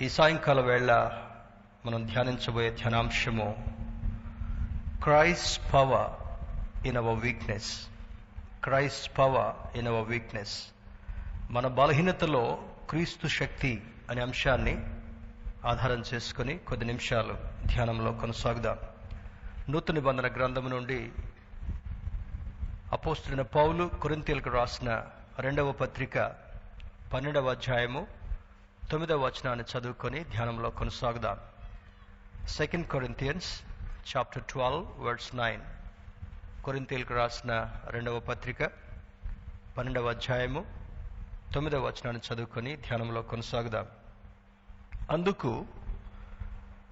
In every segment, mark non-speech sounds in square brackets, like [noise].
ఈ సాయంకాల వేళ మనం ధ్యానించబోయే ధ్యానాంశము Christ power in our weakness Christ power in our weakness మన బలహీనతలో క్రీస్తు శక్తి అనే అంశాన్ని ఆధారం చేసుకుని కొద్ది నిమిషాలు ధ్యానంలో కొనసాగుదాం. నూతన నిబంధన గ్రంథం నుండి అపోస్తున్న పౌలు కొరింతీలకు రాసిన రెండవ పత్రిక పన్నెండవ అధ్యాయము తొమ్మిదవ వచనాన్ని చదువుకొని ధ్యానంలో కొనసాగుదాం. Second Corinthians chapter twelve words nine కొరింతీలకు రాసిన రెండవ పత్రిక పన్నెండవ అధ్యాయము తొమ్మిదవ వచనాన్ని చదువుకొని ధ్యానంలో కొనసాగుదాం. అందుకు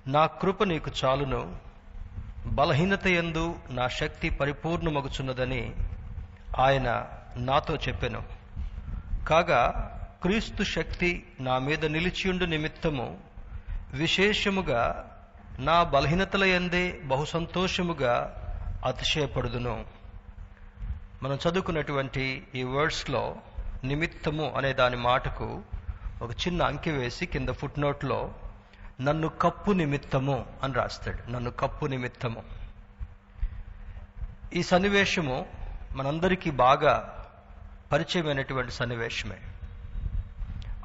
నా కృప నీకు చాలును బలహీనత ఎందు నా శక్తి పరిపూర్ణమగుచున్నదని ఆయన నాతో చెప్పెను. కాగా క్రీస్తు శక్తి నా మీద నిలిచియుండు నిమిత్తము విశేషముగా నా బలహీనతల ఎందే బహుసంతోషముగా అతిశయపడుదును. మనం చదువుకున్నటువంటి ఈ వర్డ్స్లో నిమిత్తము అనే దాని మాటకు ఒక చిన్న అంకె వేసి కింద ఫుట్ నోట్లో నన్ను కప్పు నిమిత్తము అని రాస్తాడు. నన్ను కప్పు నిమిత్తము. ఈ సన్నివేశము మనందరికీ బాగా పరిచయమైనటువంటి సన్నివేశమే.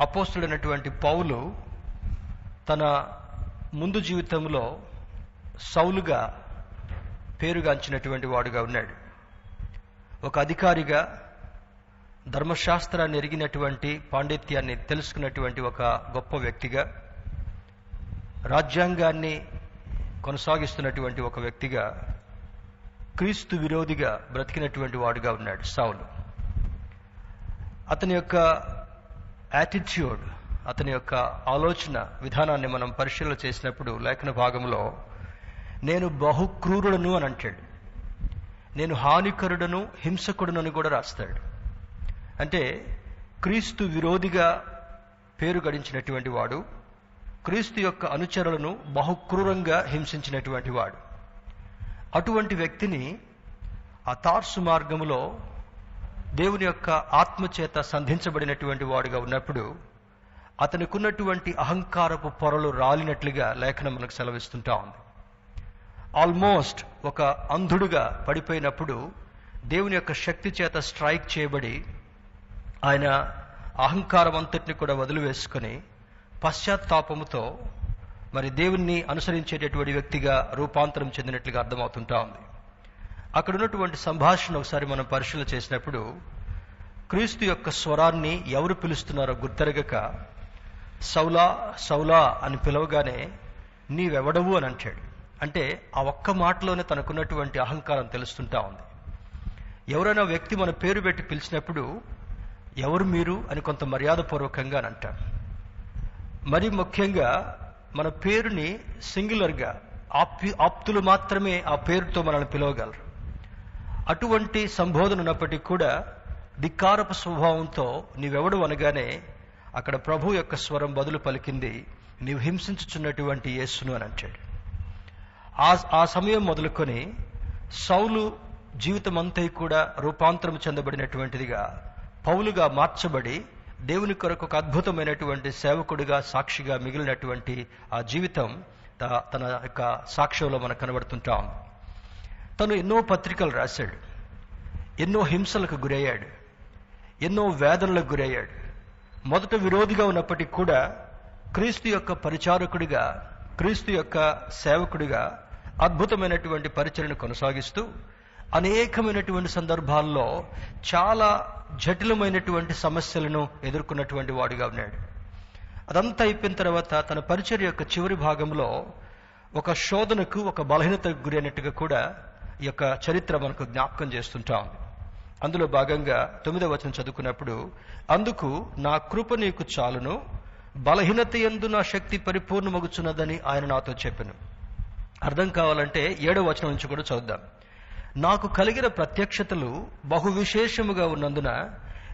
అపోస్తుడైనటువంటి పౌలు తన ముందు జీవితంలో సౌలుగా పేరుగాంచినటువంటి వాడుగా ఉన్నాడు. ఒక అధికారిగా ధర్మశాస్త్రాన్ని ఎరిగినటువంటి పాండిత్యాన్ని తెలుసుకున్నటువంటి ఒక గొప్ప వ్యక్తిగా రాజ్యాంగాన్ని కొనసాగిస్తున్నటువంటి ఒక వ్యక్తిగా క్రీస్తు విరోధిగా బ్రతికినటువంటి వాడుగా ఉన్నాడు సౌలు. అతని యొక్క యాటిట్యూడ్ అతని యొక్క ఆలోచన విధానాన్ని మనం పరిశీలన చేసినప్పుడు లేఖన భాగంలో నేను బహుక్రూరుడను అని అంటాడు. నేను హానికరుడను హింసకుడును అని కూడా రాస్తాడు. అంటే క్రీస్తు విరోధిగా పేరు గడించినటువంటి వాడు క్రీస్తు యొక్క అనుచరులను బహుక్రూరంగా హింసించినటువంటి వాడు. అటువంటి వ్యక్తిని ఆ తార్సు మార్గములో దేవుని యొక్క ఆత్మచేత సంధించబడినటువంటి వాడుగా ఉన్నప్పుడు అతనికున్నటువంటి అహంకారపు పొరలు రాలినట్లుగా లేఖనం మనకు సెలవిస్తుంటా ఉంది. ఆల్మోస్ట్ ఒక అంధుడుగా పడిపోయినప్పుడు దేవుని యొక్క శక్తి చేత స్ట్రైక్ చేయబడి ఆయన అహంకారం అంతటిని కూడా వదిలివేసుకొని పశ్చాత్తాపముతో మరి దేవుణ్ణి అనుసరించేటటువంటి వ్యక్తిగా రూపాంతరం చెందినట్లుగా అర్థమవుతుంటా ఉంది. అక్కడ ఉన్నటువంటి సంభాషణ ఒకసారి మనం పరిశీలన చేసినప్పుడు క్రీస్తు యొక్క స్వరాన్ని ఎవరు పిలుస్తున్నారో గుర్తెరగక సౌలా సౌలా అని పిలవగానే నీవెవడవు అని అంటాడు. అంటే ఆ ఒక్క మాటలోనే తనకున్నటువంటి అహంకారం తెలుస్తుంటా ఉంది. ఎవరైనా వ్యక్తి మన పేరు పెట్టి పిలిచినప్పుడు ఎవరు మీరు అని కొంత మర్యాదపూర్వకంగా అని అంటాం మరి ముఖ్యంగా మన పేరుని సింగులర్గా ఆప్యు ఆప్తులు మాత్రమే ఆ పేరుతో మనల్ని పిలవగలరు. అటువంటి సంబోధన ఉన్నప్పటికీ కూడా ధిక్కారపు స్వభావంతో నీవెవడు అనగానే అక్కడ ప్రభు యొక్క స్వరం బదులు పలికింది నీవు హింసించుచున్నటువంటి యేసును అని అంటాడు. ఆ ఆ సమయం మొదలుకొని సౌలు జీవితం అంతా కూడా రూపాంతరం చెందబడినటువంటిదిగా పౌలుగా మార్చబడి దేవుని కొరకు ఒక అద్భుతమైనటువంటి సేవకుడిగా సాక్షిగా మిగిలినటువంటి ఆ జీవితం తన యొక్క సాక్ష్యంలో మనకు కనబడుతుంటాం. తను ఎన్నో పత్రికలు రాశాడు. ఎన్నో హింసలకు గురయ్యాడు. ఎన్నో వేదనలకు గురయ్యాడు. మొదట విరోధిగా ఉన్నప్పటికీ కూడా క్రీస్తు యొక్క పరిచారకుడిగా క్రీస్తు యొక్క సేవకుడిగా అద్భుతమైనటువంటి పరిచయను కొనసాగిస్తూ అనేకమైనటువంటి సందర్భాల్లో చాలా జటిలమైనటువంటి సమస్యలను ఎదుర్కొన్నటువంటి వాడిగా ఉన్నాడు. అదంతా అయిపోయిన తర్వాత తన పరిచర్య యొక్క చివరి భాగంలో ఒక శోధనకు ఒక బలహీనతకు గురైనట్టుగా కూడా ఈ యొక్క చరిత్ర మనకు జ్ఞాపకం చేస్తుంటాం అందులో భాగంగా తొమ్మిదవ వచనం చదువుకున్నప్పుడు అందుకు నా కృప నీకు చాలును బలహీనత ఎందు నా శక్తి పరిపూర్ణమగుచున్నదని ఆయన నాతో చెప్పాను. అర్థం కావాలంటే ఏడవ వచనం నుంచి కూడా చదువుదాం. నాకు కలిగిన ప్రత్యక్షతలు బహు విశేషముగా ఉన్నందున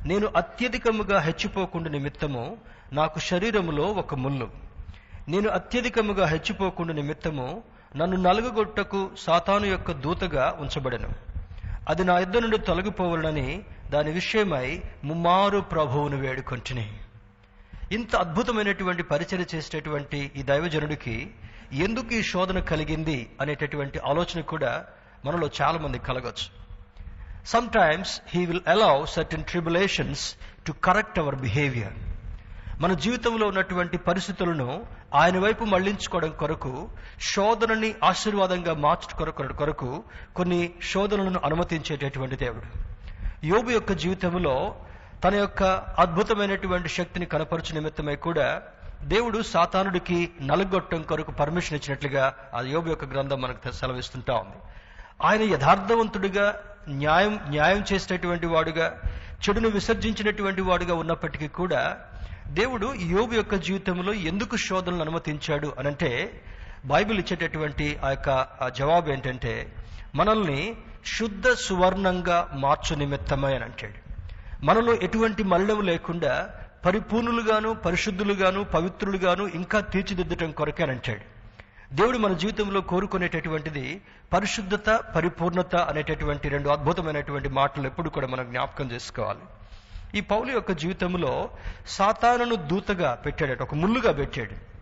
నేను అత్యధికముగా హెచ్చిపోకుండా నిమిత్తము నాకు శరీరములో ఒక ముళ్ళు. నేను అత్యధికముగా హెచ్చిపోకుండా నిమిత్తము నన్ను నలుగుగొట్టకు సాతాను యొక్క దూతగా ఉంచబడను. అది నా ఇద్దరు నుండి తొలగిపోవాలని దాని విషయమై ముమ్మారు ప్రభువును వేడుకొంటిని. ఇంత అద్భుతమైనటువంటి పరిచయం చేసేటటువంటి ఈ దైవజనుడికి ఎందుకు ఈ శోధన కలిగింది అనేటటువంటి ఆలోచన కూడా మనలో చాలా మంది కలగచ్చు. Sometimes he will allow certain tribulations to correct our behaviour మన జీవితంలో ఉన్నటువంటి పరిస్థితులను ఆయన వైపు మళ్ళించుకోవడం కొరకు శోధనని ఆశీర్వాదంగా మార్చుకోవడం కొరకు కొన్ని శోధనలను అనుమతించేటటువంటి దేవుడు. యోబు యొక్క జీవితంలో తన యొక్క అద్భుతమైనటువంటి శక్తిని కనపరచు నిమిత్తమై కూడా దేవుడు సాతానుడికి నలుగొట్టం కొరకు పర్మిషన్ ఇచ్చినట్లుగా ఆ యోబు యొక్క గ్రంథం మనకు సెలవిస్తుంటా ఉంది. ఆయన యథార్థవంతుడిగా న్యాయం న్యాయం చేసేటటువంటి వాడుగా చెడును విసర్జించినటువంటి వాడుగా ఉన్నప్పటికీ కూడా దేవుడు యోబు యొక్క జీవితంలో ఎందుకు శోధనలు అనుమతించాడు అనంటే బైబిల్ ఇచ్చేటటువంటి ఆ యొక్క జవాబు ఏంటంటే మనల్ని శుద్ధ సువర్ణంగా మార్చు నిమిత్తమై అని అంటాడు. మనలో ఎటువంటి మల్లెం లేకుండా పరిపూర్ణులుగాను పరిశుద్ధులుగాను పవిత్రులుగాను ఇంకా తీర్చిదిద్దటం కొరకే అని అంటాడు. దేవుడు మన జీవితంలో కోరుకునేటటువంటిది పరిశుద్ధత పరిపూర్ణత అనేటటువంటి రెండు అద్భుతమైనటువంటి మాటలు ఎప్పుడు కూడా మనం జ్ఞాపకం చేసుకోవాలి. ఈ పౌలు యొక్క జీవితంలో సాతానును దూతగా పెట్టాడు ఒక ముళ్ళుగా పెట్టాడు.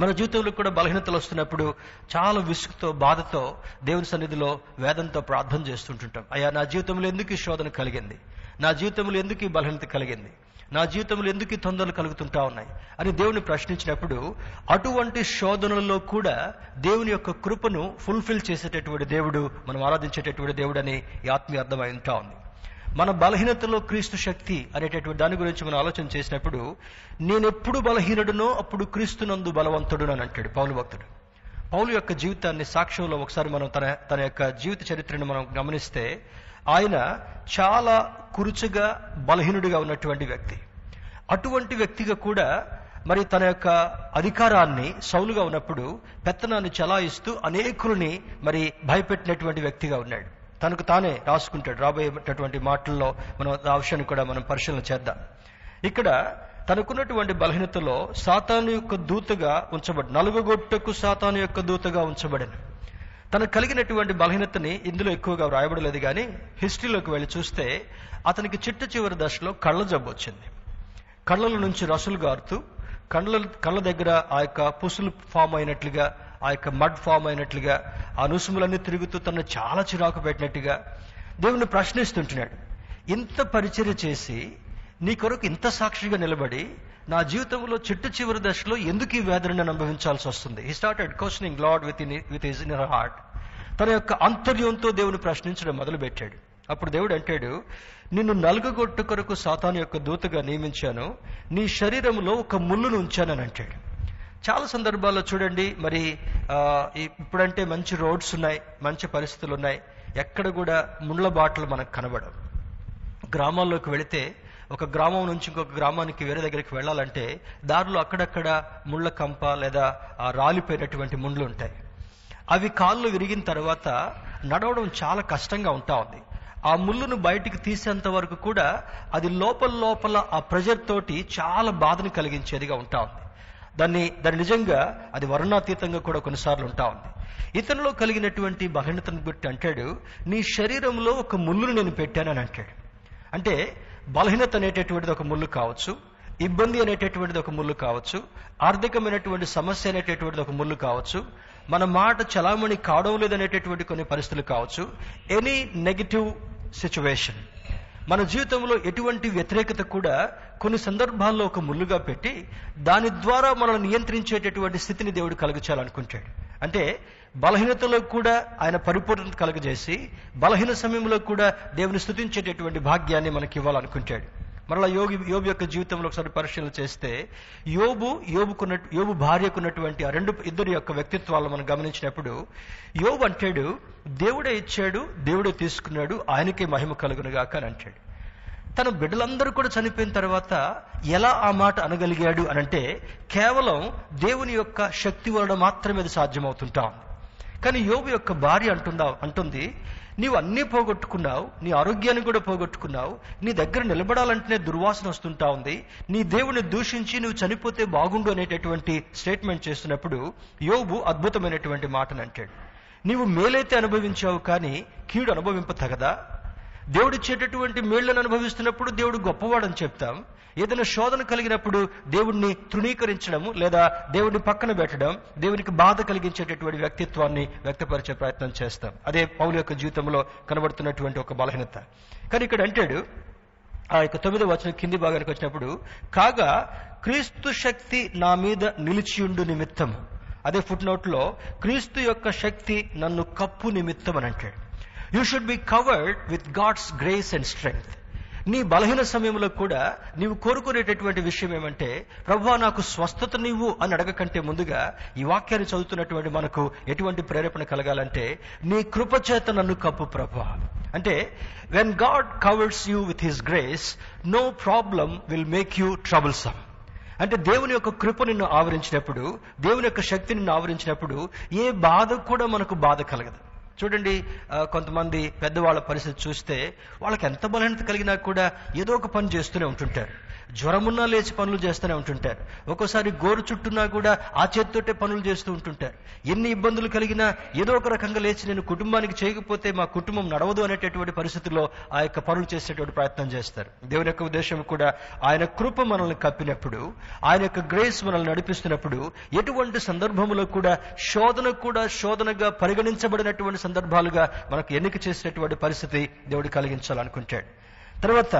మన జీవితంలో కూడా బలహీనతలు వస్తున్నప్పుడు చాలా విసుగుతో బాధతో దేవుని సన్నిధిలో వేదంతో ప్రార్థన చేస్తుంటుంటాం. అయ్యా నా జీవితంలో ఎందుకు ఈ శోధన కలిగింది? నా జీవితంలో ఎందుకు ఈ బలహీనత కలిగింది? నా జీవితంలో ఎందుకు ఈ తొందరలు కలుగుతుంటా ఉన్నాయి? అని దేవుని ప్రశ్నించినప్పుడు అటువంటి శోధనలలో కూడా దేవుని యొక్క కృపను ఫుల్ఫిల్ చేసేటటువంటి దేవుడు మనం ఆరాధించేటటువంటి దేవుడు అని ఈ ఆత్మీయ అర్థమై ఉంటా ఉంది. మన బలహీనతలో క్రీస్తు శక్తి అనేటటువంటి దాని గురించి మనం ఆలోచన చేసినప్పుడు నేనెప్పుడు బలహీనుడునో అప్పుడు క్రీస్తునందు నందు అని అంటాడు పౌలు భక్తుడు. పౌలు యొక్క జీవితాన్ని సాక్ష్యంలో ఒకసారి మనం తన తన యొక్క జీవిత చరిత్రను మనం గమనిస్తే ఆయన చాలా కురుచుగా బలహీనుడిగా ఉన్నటువంటి వ్యక్తి. అటువంటి వ్యక్తిగా కూడా మరి తన యొక్క అధికారాన్ని సౌలుగా ఉన్నప్పుడు పెత్తనాన్ని చలాయిస్తూ అనేకులని మరి భయపెట్టినటువంటి వ్యక్తిగా ఉన్నాడు. తనకు తానే రాసుకుంటాడు. రాబోయేటటువంటి మాటల్లో మనం ఆ విషయాన్ని కూడా మనం పరిశీలన చేద్దాం. ఇక్కడ తనకున్నటువంటి బలహీనతలో సాతాను యొక్క దూతగా ఉంచబడి నలుగుగొట్టకు సాతాను యొక్క దూతగా ఉంచబడిన. తనకు కలిగినటువంటి బలహీనతని ఇందులో ఎక్కువగా వ్రాయబడలేదు కానీ హిస్టరీలోకి వెళ్ళి చూస్తే అతనికి చిట్ట చివరి దశలో కళ్ళ జబ్బు వచ్చింది. కళ్ళల నుంచి రసులు గారుతూ కళ్ళ కళ్ళ దగ్గర ఆ యొక్క పుసులు ఫామ్ అయినట్లుగా ఆ యొక్క మడ్ ఫామ్ అయినట్లుగా ఆ నుసుములన్నీ తిరుగుతూ తను చాలా చిరాకు పెట్టినట్టుగా దేవుని ప్రశ్నిస్తుంటున్నాడు. ఇంత పరిచర్య చేసి నీ కొరకు ఇంత సాక్షిగా నిలబడి నా జీవితంలో చిట్టు చివరి దశలో ఎందుకు ఈ వేదనను అనుభవించాల్సి వస్తుంది? He started questioning Lord with in with his in heart తన యొక్క అంతర్యంతో దేవుని ప్రశ్నించడం మొదలుపెట్టాడు. అప్పుడు దేవుడు అంటాడు నిన్ను నలుగగొట్టు కొరకు సాతాను యొక్క దూతగా నియమించాను. నీ శరీరంలో ఒక ముళ్ళును ఉంచానని అంటాడు. చాలా సందర్భాల్లో చూడండి మరి ఇప్పుడంటే మంచి రోడ్స్ ఉన్నాయి మంచి పరిస్థితులు ఉన్నాయి. ఎక్కడ కూడా ముళ్ళ బాటలు మనకు కనబడవు. గ్రామాల్లోకి వెళితే ఒక గ్రామం నుంచి ఇంకొక గ్రామానికి వేరే దగ్గరికి వెళ్ళాలంటే దారిలో అక్కడక్కడ ముళ్ళ కంప లేదా ఆ రాలిపోయినటువంటి ముండ్లు ఉంటాయి. అవి కాళ్ళు విరిగిన తర్వాత నడవడం చాలా కష్టంగా ఉంటా ఉంది. ఆ ముళ్ళును బయటికి తీసేంత వరకు కూడా అది లోపల లోపల ఆ ప్రెజర్ తోటి చాలా బాధను కలిగించేదిగా ఉంటా ఉంది. దాన్ని దాన్ని నిజంగా అది వర్ణాతీతంగా కూడా కొన్నిసార్లు ఉంటా ఉంది. ఇతనిలో కలిగినటువంటి బలహీనతను గుట్టి అంటాడు నీ శరీరంలో ఒక ముళ్ళును నేను పెట్టానని అంటాడు. అంటే బలహీనత అనేటటువంటిది ఒక ముళ్ళు కావచ్చు ఇబ్బంది అనేటటువంటిది ఒక ముళ్ళు కావచ్చు ఆర్థికమైనటువంటి సమస్య అనేటటువంటిది ఒక ముళ్ళు కావచ్చు మన మాట చలామణి కావడం లేదనేటటువంటి కొన్ని పరిస్థితులు కావచ్చు ఎనీ నెగిటివ్ సిచ్యువేషన్. మన జీవితంలో ఎటువంటి వ్యతిరేకత కూడా కొన్ని సందర్భాల్లో ఒక ముళ్ళుగా పెట్టి దాని ద్వారా మనల్ని నియంత్రించేటటువంటి స్థితిని దేవుడు కలుగచాలనుకుంటాడు అంటే బలహీనతలో కూడా ఆయన పరిపూర్ణత కలుగజేసి బలహీన సమయంలో కూడా దేవుని స్థుతించేటటువంటి భాగ్యాన్ని మనకి ఇవ్వాలనుకుంటాడు మరలా యోగి యోబు యొక్క జీవితంలో ఒకసారి పరిశీలన చేస్తే యోబు యోబుకున్న యోబు భార్యకున్నటువంటి ఆ రెండు ఇద్దరు యొక్క వ్యక్తిత్వాలను మనం గమనించినప్పుడు యోబు అంటాడు దేవుడే ఇచ్చాడు దేవుడే తీసుకున్నాడు ఆయనకే మహిమ కలుగునుగాక అని అంటాడు. తన బిడ్డలందరూ కూడా చనిపోయిన తర్వాత ఎలా ఆ మాట అనగలిగాడు అనంటే కేవలం దేవుని యొక్క శక్తి వలన మాత్రమే అది సాధ్యమవుతుంటాం కానీ యోబు యొక్క భార్య అంటుందా అంటుంది నీవు అన్నీ పోగొట్టుకున్నావు నీ ఆరోగ్యాన్ని కూడా పోగొట్టుకున్నావు నీ దగ్గర నిలబడాలంటేనే దుర్వాసన వస్తుంటా ఉంది నీ దేవుని దూషించి నువ్వు చనిపోతే బాగుండు అనేటటువంటి స్టేట్మెంట్ చేస్తున్నప్పుడు యోబు అద్భుతమైనటువంటి మాటను అంటాడు. నీవు మేలైతే అనుభవించావు కానీ కీడు అనుభవింప తగదా? దేవుడిచ్చేటటువంటి మేళ్ళను అనుభవిస్తున్నప్పుడు దేవుడు గొప్పవాడని చెప్తాం. ఏదైనా శోధన కలిగినప్పుడు దేవుడిని తృణీకరించడం లేదా దేవుడిని పక్కన పెట్టడం దేవునికి బాధ కలిగించేటటువంటి వ్యక్తిత్వాన్ని వ్యక్తపరిచే ప్రయత్నం చేస్తాం. అదే పౌలు యొక్క జీవితంలో కనబడుతున్నటువంటి ఒక బలహీనత. కానీ ఇక్కడ అంటాడు ఆ యొక్క తొమ్మిదో వచనం కింది భాగానికి వచ్చినప్పుడు కాగా క్రీస్తు శక్తి నా మీద నిలిచియుండు నిమిత్తం అదే ఫుట్ నోట్లో క్రీస్తు యొక్క శక్తి నన్ను కప్పు నిమిత్తం అని అంటాడు. You should be covered with God's grace and strength నీ బలహీన సమయంలో కూడా నీవు కోరుకునేటటువంటి విషయం ఏమంటే ప్రభు నాకు స్వస్థత నీవు అని అడగకంటే ముందుగా ఈ వాక్యాన్ని చదువుతున్నటువంటి మనకు ఎటువంటి ప్రేరేపణ కలగాలంటే నీ కృపచేత నన్ను కప్పు ప్రభు. అంటే when God covers you with his grace no problem will make you troublesome అంటే దేవుని యొక్క కృప నిన్ను ఆవరించినప్పుడు దేవుని యొక్క శక్తి నిన్ను ఆవరించినప్పుడు ఏ బాధ కూడా మనకు బాధ కలగదు. చూడండి కొంతమంది పెద్దవాళ్ళ పరిస్థితి చూస్తే వాళ్ళకి ఎంత బలహీనత కలిగినా కూడా ఏదో ఒక పని చేస్తూనే ఉంటుంటారు. జ్వరమున్నా లేచి పనులు చేస్తూనే ఉంటుంటారు. ఒక్కోసారి గోరు చుట్టున్నా కూడా ఆ చేతితోటే పనులు చేస్తూ ఉంటుంటారు. ఎన్ని ఇబ్బందులు కలిగినా ఏదో ఒక రకంగా లేచి నేను కుటుంబానికి చేయకపోతే మా కుటుంబం నడవదు అనేటటువంటి పరిస్థితుల్లో ఆ యొక్క పనులు చేసేటువంటి ప్రయత్నం చేస్తారు. దేవుని యొక్క ఉద్దేశం కూడా ఆయన కృప మనల్ని కప్పినప్పుడు ఆయన యొక్క గ్రేస్ మనల్ని నడిపిస్తున్నప్పుడు ఎటువంటి సందర్భంలో కూడా శోధన కూడా శోధనగా పరిగణించబడినటువంటి సందర్భాలుగా మనకు ఎన్నిక చేసినటువంటి పరిస్థితి దేవుడు కలిగించాలనుకుంటాడు. తర్వాత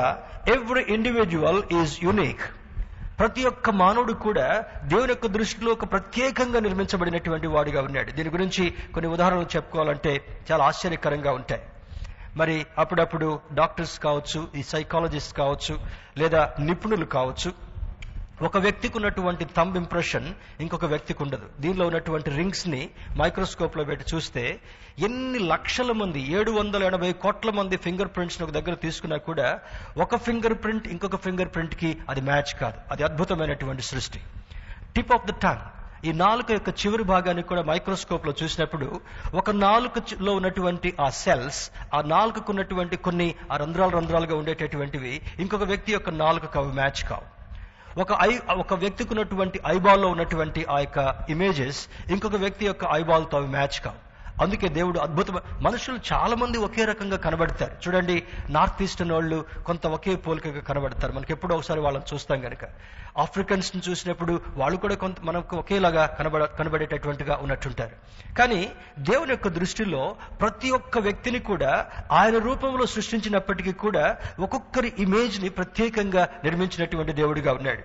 ఎవ్రీ ఇండివిజువల్ ఈజ్ యునిక్ ప్రతి ఒక్క మానవుడు కూడా దేవుని యొక్క దృష్టిలో ఒక ప్రత్యేకంగా నిర్మించబడినటువంటి వాడిగా ఉన్నాడు. దీని గురించి కొన్ని ఉదాహరణలు చెప్పుకోవాలంటే చాలా ఆశ్చర్యకరంగా ఉంటాయి. మరి అప్పుడప్పుడు డాక్టర్స్ కావచ్చు ఈ సైకాలజిస్ట్ కావచ్చు లేదా నిపుణులు కావచ్చు ఒక వ్యక్తికి ఉన్నటువంటి థంబ్ ఇంప్రెషన్ ఇంకొక వ్యక్తికి ఉండదు. దీనిలో ఉన్నటువంటి రింగ్స్ని మైక్రోస్కోప్లో పెట్టి చూస్తే ఎన్ని లక్షల మంది ఏడు వందల ఎనభై కోట్ల మంది ఫింగర్ ప్రింట్స్ ఒక దగ్గర తీసుకున్నా కూడా ఒక ఫింగర్ ప్రింట్ ఇంకొక ఫింగర్ ప్రింట్కి అది మ్యాచ్ కాదు. అది అద్భుతమైనటువంటి సృష్టి. Tip of the tongue. ఈ నాలుక యొక్క చివరి భాగాన్ని కూడా మైక్రోస్కోప్లో చూసినప్పుడు ఒక నాలుకలో ఉన్నటువంటి ఆ సెల్స్ ఆ నాలుకకు ఉన్నటువంటి కొన్ని ఆ రంధ్రాలు రంధ్రాలుగా ఉండేటటువంటివి ఇంకొక వ్యక్తి యొక్క నాలుకకు అవి మ్యాచ్ కావు. ఒక ఐ ఒక వ్యక్తికి ఉన్నటువంటి ఐబాల్లో ఉన్నటువంటి ఆ యొక్క ఇమేజెస్ ఇంకొక వ్యక్తి యొక్క ఐబాల్తో అవి మ్యాచ్ కావు. అందుకే దేవుడు అద్భుతం మనుషులు చాలా మంది ఒకే రకంగా కనబడతారు. చూడండి నార్త్ ఈస్టర్న్ వాళ్ళు కొంత ఒకే పోలికగా కనబడతారు. మనకి ఎప్పుడో ఒకసారి వాళ్ళని చూస్తాం కనుక ఆఫ్రికన్స్ని చూసినప్పుడు వాళ్ళు కూడా కొంత మనకు ఒకేలాగా కనబడ కనబడేటటువంటిగా ఉన్నట్టుంటారు. కానీ దేవుని యొక్క దృష్టిలో ప్రతి ఒక్క వ్యక్తిని కూడా ఆయన రూపంలో సృష్టించినప్పటికీ కూడా ఒక్కొక్కరి ఇమేజ్ని ప్రత్యేకంగా నిర్మించినటువంటి దేవుడిగా ఉన్నాడు.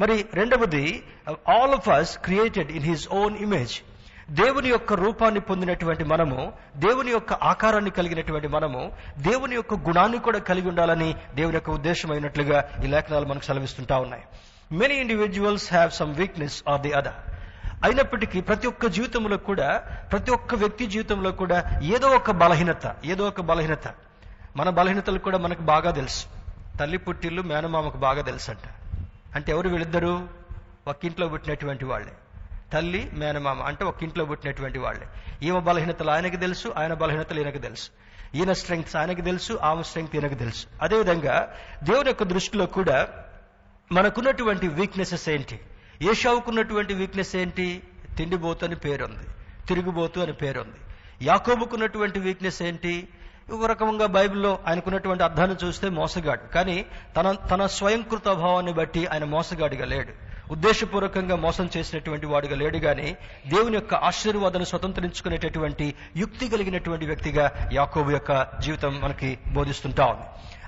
మరి రెండవది all of us created in his own image దేవుని యొక్క రూపాన్ని పొందినటువంటి మనము దేవుని యొక్క ఆకారాన్ని కలిగినటువంటి మనము దేవుని యొక్క గుణాన్ని కూడా కలిగి ఉండాలని దేవుని యొక్క ఉద్దేశం అయినట్లుగా ఈ లేఖనాలు మనకు సెలవిస్తుంటా ఉన్నాయి. Many individuals have some weakness or the other అయినప్పటికీ ప్రతి ఒక్క జీవితంలో కూడా ప్రతి ఒక్క వ్యక్తి జీవితంలో కూడా ఏదో ఒక బలహీనత ఏదో ఒక బలహీనత. మన బలహీనతలు కూడా మనకు బాగా తెలుసు. తల్లి పుట్టిల్లు మేనమామకు బాగా తెలుసు అంట అంటే ఎవరు వీళ్ళిద్దరు? ఒక్కింట్లో పుట్టినటువంటి వాళ్ళే. తల్లి మేనమామ అంటే ఒక ఇంట్లో పుట్టినటువంటి వాళ్ళే. ఈమె బలహీనతలు ఆయనకు తెలుసు ఆయన బలహీనతలు ఈయనకు తెలుసు. ఈయన స్ట్రెంగ్త్ ఆయనకు తెలుసు ఆమె స్ట్రెంగ్త్ ఈయనకు తెలుసు. అదేవిధంగా దేవుని యొక్క దృష్టిలో కూడా మనకున్నటువంటి వీక్నెసెస్ ఏంటి? ఏషావుకున్నటువంటి వీక్నెస్ ఏంటి? తిండిబోతు అని పేరుంది తిరుగుబోతు అని పేరుంది. యాకోబుకున్నటువంటి వీక్నెస్ ఏంటి? ఒక రకంగా బైబిల్లో ఆయనకున్నటువంటి అర్థాన్ని చూస్తే మోసగాడు. కానీ తన తన స్వయంకృత భావాన్ని బట్టి ఆయన మోసగాడిగా లేడు. ఉద్దేశపూర్వకంగా మోసం చేసినటువంటి వాడుగా లేడు గాని దేవుని యొక్క ఆశీర్వాదాన్ని స్వతంత్రించుకునేటటువంటి యుక్తి కలిగినటువంటి వ్యక్తిగా యాకోబు యొక్క జీవితం మనకి బోధిస్తుంటా ఉంది.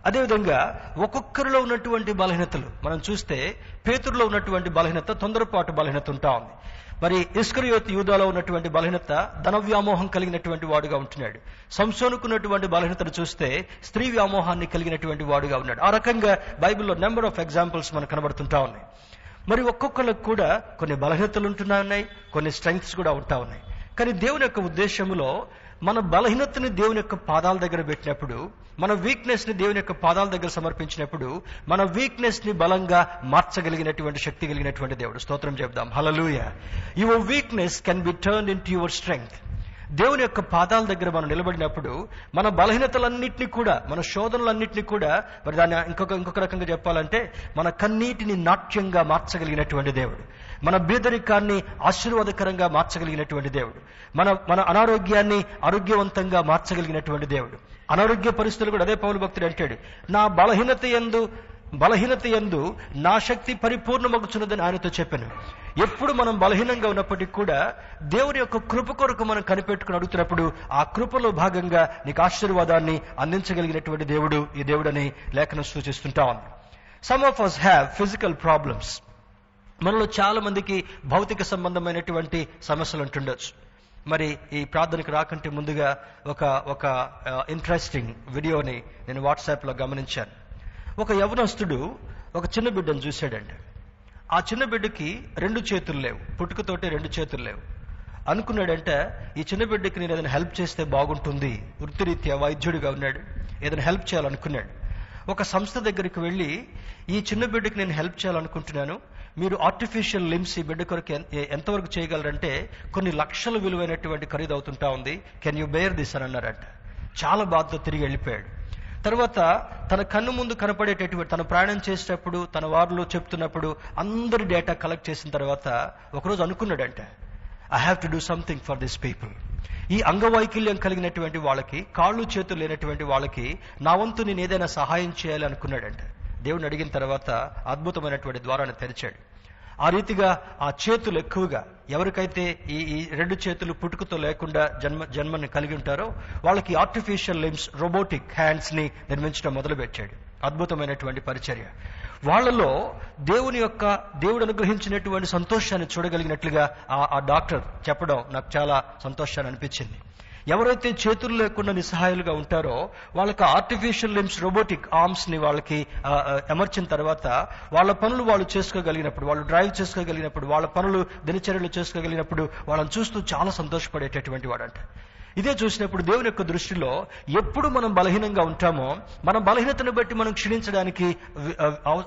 అదేవిధంగా ఒక్కొక్కరిలో ఉన్నటువంటి బలహీనతలు మనం చూస్తే పేతురులో ఉన్నటువంటి బలహీనత తొందరపాటు బలహీనత ఉంటా ఉంది. మరి ఇస్కరియోత్ యూదాలో ఉన్నటువంటి బలహీనత ధన వ్యామోహం కలిగినటువంటి వాడుగా ఉంటున్నాడు. సంసోనుకున్నటువంటి బలహీనతను చూస్తే స్త్రీ వ్యామోహాన్ని కలిగినటువంటి వాడుగా ఉన్నాడు. ఆ రకంగా బైబిల్లో నెంబర్ ఆఫ్ ఎగ్జాంపుల్స్ మనకు కనబడుతుంటా ఉన్నాయి. మరి ఒక్కొక్కరికి కూడా కొన్ని బలహీనతలు ఉంటున్నా ఉన్నాయి కొన్ని స్ట్రెంగ్త్స్ కూడా ఉంటా ఉన్నాయి. కానీ దేవుని యొక్క ఉద్దేశంలో మన బలహీనతని దేవుని యొక్క పాదాల దగ్గర పెట్టినప్పుడు మన వీక్నెస్ని దేవుని యొక్క పాదాల దగ్గర సమర్పించినప్పుడు మన వీక్నెస్ని బలంగా మార్చగలిగినటువంటి శక్తి కలిగినటువంటి దేవుడు. స్తోత్రం చెప్దాం hallelujah your weakness can be turn into your strength దేవుని యొక్క పాదాల దగ్గర మనం నిలబడినప్పుడు మన బలహీనతలన్నింటినీ కూడా మన శోధనలన్నింటినీ కూడా మరి దాన్ని ఇంకొక ఇంకొక రకంగా చెప్పాలంటే మన కన్నీటిని నాట్యంగా మార్చగలిగినటువంటి దేవుడు. మన బీదరికాన్ని ఆశీర్వాదకరంగా మార్చగలిగినటువంటి దేవుడు. మన మన అనారోగ్యాన్ని ఆరోగ్యవంతంగా మార్చగలిగినటువంటి దేవుడు. అనారోగ్య పరిస్థితులు కూడా అదే పౌరు భక్తుడు అంటాడు. నా బలహీనత ఎందు బలహీనత ఎందు నా శక్తి పరిపూర్ణమగుచున్నదని ఆయనతో చెప్పాను. ఎప్పుడు మనం బలహీనంగా ఉన్నప్పటికీ కూడా దేవుని యొక్క కృప కొరకు మనం కనిపెట్టుకుని అడుగుతున్నప్పుడు ఆ కృపలో భాగంగా నీకు ఆశీర్వాదాన్ని అందించగలిగినటువంటి దేవుడు ఈ దేవుడని లేఖనం సూచిస్తుంటా ఉంది. Some of us have physical problems మనలో చాలా మందికి భౌతిక సంబంధమైనటువంటి సమస్యలు ఉంటుండొచ్చు. మరి ఈ ప్రార్థనకు రాకంటే ముందుగా ఒక ఒక ఇంట్రెస్టింగ్ వీడియోని నేను వాట్సాప్లో గమనించాను. ఒక యవనస్తుడు ఒక చిన్న బిడ్డను చూశాడండి ఆ చిన్న బిడ్డకి రెండు చేతులు లేవు. పుట్టుకతోటి రెండు చేతులు లేవు. అనుకున్నాడంటే ఈ చిన్న బిడ్డకి నేను ఏదైనా హెల్ప్ చేస్తే బాగుంటుంది. వృత్తిరీత్యా వైద్యుడిగా ఉన్నాడు. ఏదైనా హెల్ప్ చేయాలనుకున్నాడు. ఒక సంస్థ దగ్గరికి వెళ్ళి ఈ చిన్న బిడ్డకి నేను హెల్ప్ చేయాలనుకుంటున్నాను. మీరు ఆర్టిఫిషియల్ లిమ్స్ ఈ బిడ్డ కొరకు ఎంతవరకు చేయగలరంటే కొన్ని లక్షల విలువైనటువంటి ఖరీదు అవుతుంటా ఉంది. కెన్ యూ బేర్ దిస్ అని అన్నారంట. చాలా బాధతో తిరిగి వెళ్ళిపోయాడు. తర్వాత తన కన్ను ముందు కనపడేటటువంటి తన ప్రయాణం చేసేటప్పుడు తన వారిలో చెప్తున్నప్పుడు అందరి డేటా కలెక్ట్ చేసిన తర్వాత ఒకరోజు అనుకున్నాడంట I have to do something for this people ఈ అంగవైకల్యం కలిగినటువంటి వాళ్ళకి కాళ్ళు చేతులు లేనటువంటి వాళ్ళకి నా వంతు నేను ఏదైనా సహాయం చేయాలి అనుకున్నాడంట. దేవుడిని అడిగిన తర్వాత అద్భుతమైనటువంటి ద్వారాన్ని తెరిచాడు. ఆ రీతిగా ఆ చేతులు ఎక్కువగా ఎవరికైతే ఈ ఈ రెండు చేతులు పుట్టుకతో లేకుండా జన్మ జన్మని కలిగి ఉంటారో వాళ్ళకి ఆర్టిఫిషియల్ లిమ్స్ రోబోటిక్ హ్యాండ్స్ని నిర్మించడం మొదలుపెట్టాడు. అద్భుతమైనటువంటి పరిచర్య. వాళ్ళలో దేవుని యొక్క దేవుడు అనుగ్రహించినటువంటి సంతోషాన్ని చూడగలిగినట్లుగా ఆ ఆ డాక్టర్ చెప్పడం నాకు చాలా సంతోషాన్ని అనిపించింది. ఎవరైతే చేతులు లేకుండా నిస్సహాయాలుగా ఉంటారో వాళ్ళకి ఆర్టిఫిషియల్ లిమ్స్ రోబోటిక్ ఆర్మ్స్ని వాళ్ళకి అమర్చిన తర్వాత వాళ్ళ పనులు వాళ్ళు చేసుకోగలిగినప్పుడు వాళ్ళు డ్రైవ్ చేసుకోగలిగినప్పుడు వాళ్ళ పనులు దినచర్యలు చేసుకోగలిగినప్పుడు వాళ్ళని చూస్తూ చాలా సంతోషపడేటటువంటి వాడంట. ఇదే చూసినప్పుడు దేవుని యొక్క దృష్టిలో ఎప్పుడు మనం బలహీనంగా ఉంటామో మన బలహీనతను బట్టి మనం క్షీణించడానికి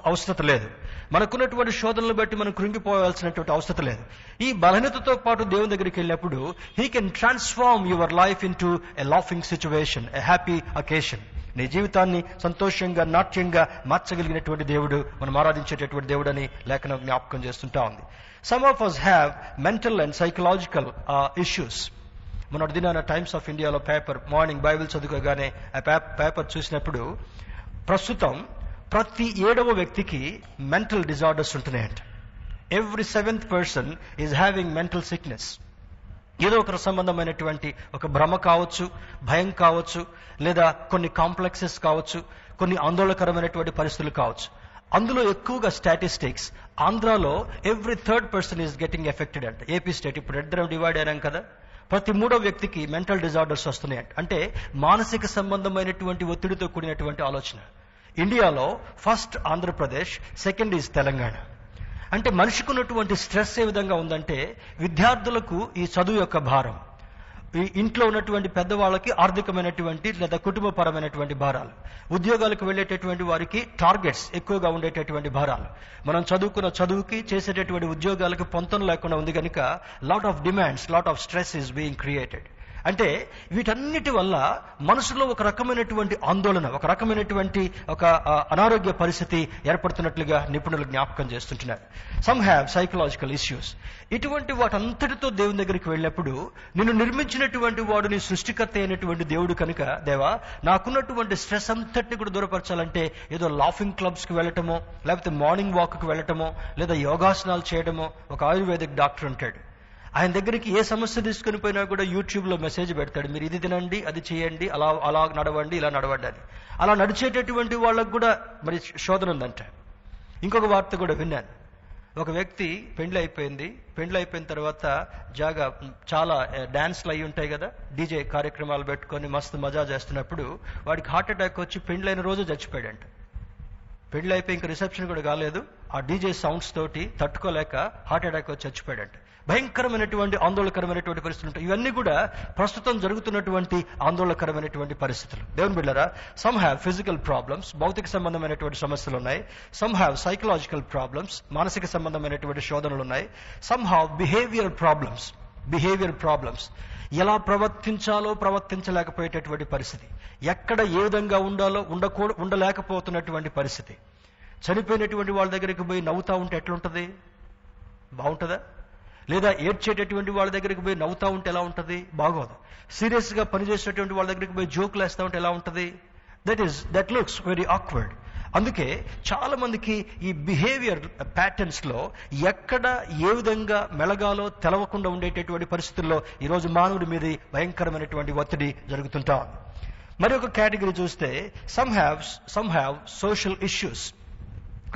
అవసరత లేదు. మనకున్నటువంటి శోధనలు బట్టి మనం కృంగిపోవాల్సినటువంటి అవసరత లేదు. ఈ బలహీనతతో పాటు దేవుని దగ్గరికి వెళ్ళినప్పుడు he can transform your life into a laughing situation a happy occasion నీ జీవితాన్ని సంతోషంగా నాట్యంగా మార్చగలిగినటువంటి దేవుడు మనం ఆరాధించేటటువంటి దేవుడని లేఖనం జ్ఞాపకం చేస్తుంటా ఉంది. Some of us have mental and psychological issues మొన్నటి దినాన టైమ్స్ ఆఫ్ ఇండియాలో పేపర్ మార్నింగ్ బైబిల్ చదువుకోగానే ఆ పేపర్ చూసినప్పుడు ప్రస్తుతం ప్రతి ఏడవ వ్యక్తికి mental disorders ఉంటున్నాయంట. Every seventh person is having mental sickness ఏదో ఒక సంబంధమైనటువంటి ఒక భ్రమ కావచ్చు భయం కావచ్చు లేదా కొన్ని కాంప్లెక్సెస్ కావచ్చు కొన్ని ఆందోళనకరమైనటువంటి పరిస్థితులు కావచ్చు. అందులో ఎక్కువగా స్టాటిస్టిక్స్ ఆంధ్రాలో every third person is getting affected అంట. ఏపీ స్టేట్ ఇప్పుడు ఇద్దరం డివైడ్ అయినాం కదా. ప్రతి మూడో వ్యక్తికి మెంటల్ డిజార్డర్స్ వస్తున్నాయి. అంటే మానసిక సంబంధమైనటువంటి ఒత్తిడితో కూడినటువంటి ఆలోచన. ఇండియాలో first Andhra Pradesh second is Telangana. అంటే మనిషికి ఉన్నటువంటి స్ట్రెస్ ఏ విధంగా ఉందంటే విద్యార్థులకు ఈ చదువు యొక్క భారం. ఈ ఇంట్లో ఉన్నటువంటి పెద్దవాళ్ళకి ఆర్థికమైనటువంటి లేదా కుటుంబపరమైనటువంటి భారాలు. ఉద్యోగాలకు వెళ్ళేటటువంటి వారికి టార్గెట్స్ ఎక్కువగా ఉండేటటువంటి భారాలు. మనం చదువుకున్న చదువుకి చేసేటటువంటి ఉద్యోగాలకు పొంతం లేకుండా ఉంది కనుక lot of demands lot of stress is being created అంటే వీటన్నిటి వల్ల మనసులో ఒక రకమైనటువంటి ఆందోళన ఒక రకమైనటువంటి ఒక అనారోగ్య పరిస్థితి ఏర్పడుతున్నట్లుగా నిపుణులు జ్ఞాపకం చేస్తుంటున్నారు. సమ్ హ్యావ్ సైకలాజికల్ ఇష్యూస్ ఇటువంటి వాటంతటితో దేవుని దగ్గరికి వెళ్ళినప్పుడు నిన్ను నిర్మించినటువంటి వాడు నీ సృష్టికర్త అయినటువంటి దేవుడు కనుక దేవా నాకున్నటువంటి స్ట్రెస్ అంతటిని కూడా దూరపరచాలంటే ఏదో లాఫింగ్ క్లబ్స్కి వెళ్ళటమో లేకపోతే మార్నింగ్ వాక్కు వెళ్ళటమో లేదా యోగాసనాలు చేయడమో ఒక ఆయుర్వేదిక్ డాక్టర్ ఉంటాడు. ఆయన దగ్గరికి ఏ సమస్య తీసుకుని పోయినా కూడా యూట్యూబ్లో మెసేజ్ పెడతాడు. మీరు ఇది తినండి అది చేయండి అలా అలా నడవండి ఇలా నడవండి అని. అలా నడిచేటటువంటి వాళ్ళకు కూడా మరి శోధన ఉందంట. ఇంకొక వార్త కూడా విన్నాను. ఒక వ్యక్తి పెండ్లి అయిపోయింది. పెండ్లి అయిపోయిన తర్వాత జాగా చాలా డాన్స్లు అయి ఉంటాయి కదా డీజే కార్యక్రమాలు పెట్టుకొని మస్తు మజా చేస్తున్నప్పుడు వాడికి హార్ట్ అటాక్ వచ్చి పెండ్లైన రోజు చచ్చిపోయాడంట. పెళ్ళి అయిపోయి ఇంకా రిసెప్షన్ కూడా కాలేదు. ఆ డీజే సౌండ్స్ తోటి తట్టుకోలేక హార్ట్ అటాక్ వచ్చి చచ్చిపోయాడంట. భయంకరమైనటువంటి ఆందోళనకరమైనటువంటి పరిస్థితులు ఉంటాయి. ఇవన్నీ కూడా ప్రస్తుతం జరుగుతున్నటువంటి ఆందోళనకరమైనటువంటి పరిస్థితులు. దేవుని బిళ్ళరా సమ్ హ్యావ్ ఫిజికల్ ప్రాబ్లమ్స్ భౌతిక సంబంధమైనటువంటి సమస్యలు ఉన్నాయి. సమ్ హ్యావ్ సైకలాజికల్ ప్రాబ్లమ్స్ మానసిక సంబంధమైనటువంటి శోధనలు ఉన్నాయి. Some have behaviour problems behaviour problems ఎలా ప్రవర్తించాలో ప్రవర్తించలేకపోయేటటువంటి పరిస్థితి. ఎక్కడ ఏ విధంగా ఉండాలో ఉండకూ ఉండలేకపోతున్నటువంటి పరిస్థితి. చనిపోయినటువంటి వాళ్ళ దగ్గరికి పోయి నవ్వుతా ఉంటే ఎట్లుంటది? బాగుంటుందా? లేదా ఏడ్చేటటువంటి వాళ్ళ దగ్గరికి పోయి నవ్వుతా ఉంటే ఎలా ఉంటుంది? బాగోదు. సీరియస్గా పనిచేసేటటువంటి వాళ్ళ దగ్గరికి పోయి జోకులు వేస్తా ఉంటే ఎలా ఉంటుంది? That is that looks very awkward అందుకే చాలా మందికి ఈ బిహేవియర్ ప్యాటర్న్స్లో ఎక్కడ ఏ విధంగా మెలగాలో తెలవకుండా ఉండేటటువంటి పరిస్థితుల్లో ఈరోజు మానవుడి మీద భయంకరమైనటువంటి ఒత్తిడి జరుగుతుంటా మరి ఒక కేటగిరీ చూస్తే some have some have social issues